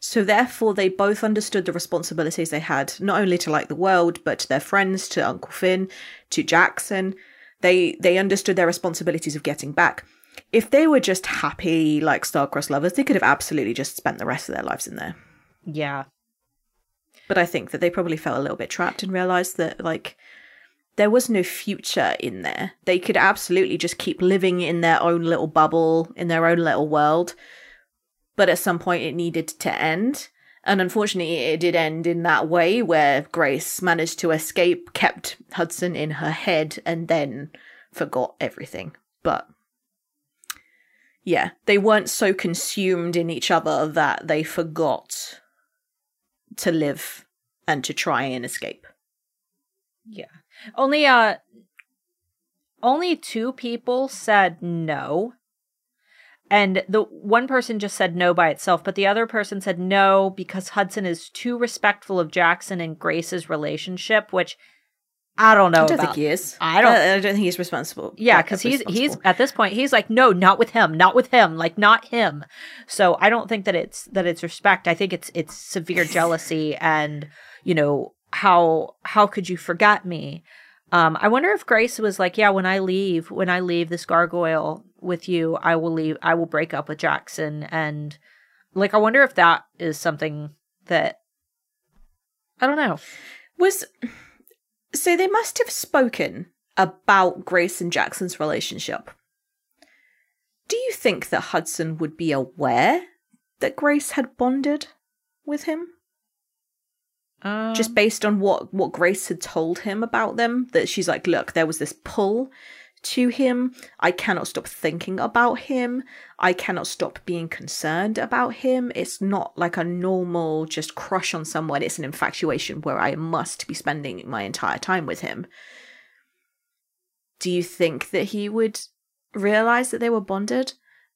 So therefore they both understood the responsibilities they had, not only to like the world, but to their friends, to Uncle Finn, to Jackson. They they understood their responsibilities of getting back. If they were just happy like star-crossed lovers, they could have absolutely just spent the rest of their lives in there. yeah. But I think that they probably felt a little bit trapped and realized that like there was no future in there. They could absolutely just keep living in their own little bubble, in their own little world. But at some point it needed to end. And unfortunately, it did end in that way where Grace managed to escape, kept Hudson in her head, and then forgot everything. But yeah, they weren't so consumed in each other that they forgot to live and to try and escape. Yeah. Only uh only two people said no. And the one person just said no by itself, but the other person said no because Hudson is too respectful of Jackson and Grace's relationship, which I don't know I don't about. think he is. I don't- I, I don't think he's responsible. Yeah, because he's he's at this point he's like, no, not with him, not with him, like not him. So I don't think that it's that it's respect. I think it's it's severe jealousy and you know how how could you forget me? Um, I wonder if Grace was like, yeah, when I leave, when I leave this gargoyle with you, I will leave. I will break up with Jackson, and like I wonder if that is something that I don't know. was so they must have spoken about Grace and Jackson's relationship. Do you think that Hudson would be aware that Grace had bonded with him? Um, just based on what what Grace had told him about them that she's like look there was this pull to him. I cannot stop thinking about him. I cannot stop being concerned about him. It's not like a normal just crush on someone. It's an infatuation where I must be spending my entire time with him. Do you think that he would realize that they were bonded?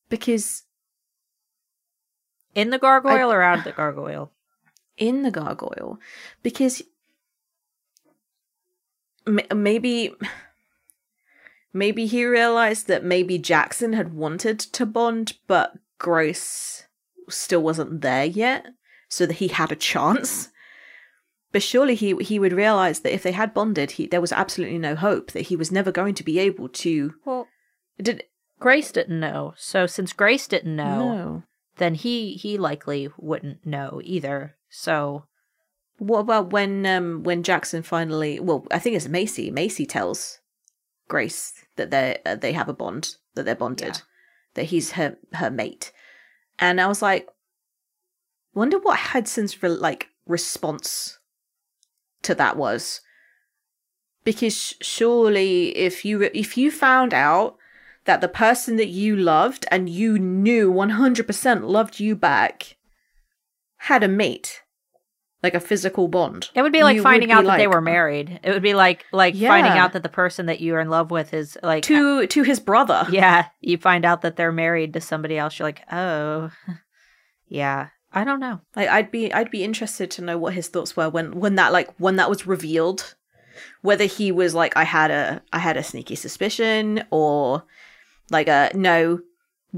Because in the gargoyle or out of the gargoyle. In the gargoyle because maybe maybe he realized that maybe Jackson had wanted to bond but Grace still wasn't there yet so that he had a chance but surely he he would realize that if they had bonded he there was absolutely no hope that he was never going to be able to Well, did Grace didn't know. So since Grace didn't know, no then he he likely wouldn't know either. So What about when um when Jackson finally well I think it's Macy. Macy tells Grace that they uh, they have a bond that they're bonded Yeah. that he's her her mate. And I was like wonder what Hudson's re- like response to that was. Because surely if you if you found out that the person that you loved and you knew 100% loved you back had a mate like a physical bond it would be like you finding out that they were married. It would be like like finding out that the person that you're in love with is like to to his brother *laughs* yeah. You find out that they're married to somebody else. You're like, oh, *laughs* yeah. I don't know. like i'd be i'd be interested to know what his thoughts were when when that like when that was revealed whether he was like i had a i had a sneaky suspicion or like a no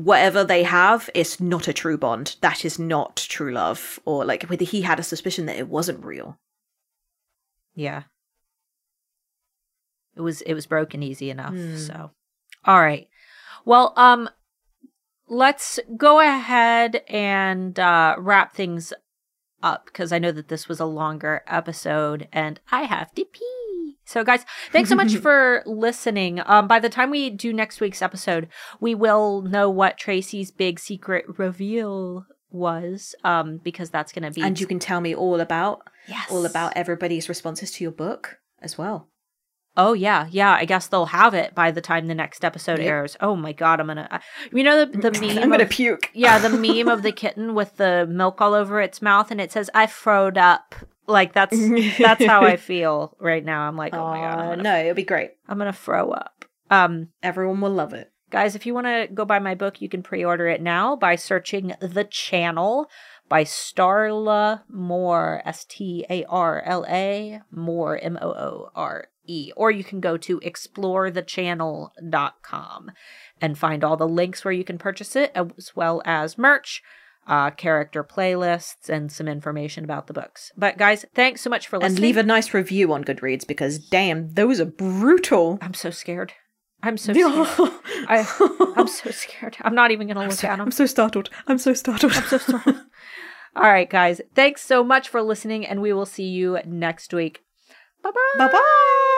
whatever they have it's not a true bond that is not true love or like whether he had a suspicion that it wasn't real Yeah. It was it was broken easy enough. Hmm. So, all right. Well, um, let's go ahead and uh, wrap things up because I know that this was a longer episode and I have to pee. So, guys, thanks so much *laughs* for listening. Um, by the time we do next week's episode, we will know what Tracy's big secret reveal was. Um, because that's going to be and you can tell me all about yes. all about everybody's responses to your book as well Oh yeah, yeah. I guess they'll have it by the time the next episode Yep. airs. Oh my god, I'm gonna. I, you know the the *laughs* meme. i'm gonna of- puke yeah, the *laughs* meme of the kitten with the milk all over its mouth, and it says "I froed up." Like that's that's how I *laughs* feel right now. I'm like, oh my god, I'm gonna, no, it'll be great. I'm gonna throw up. Um, Everyone will love it. guys, if you want to go buy my book, you can pre-order it now by searching "The Channel" by Starla Moore, S T A R L A Moore, M O O R E, or you can go to explorethechannel.com and find all the links where you can purchase it, as well as merch. Uh, character playlists and some information about the books. But guys, thanks so much for listening. And leave a nice review on Goodreads because damn, those are brutal. I'm so scared. I'm so scared. *laughs* I, I'm so scared. I'm not even going to look at them. I'm so startled. I'm so startled. I'm so startled. *laughs* All right, guys. Thanks so much for listening, and we will see you next week. Bye bye. Bye bye.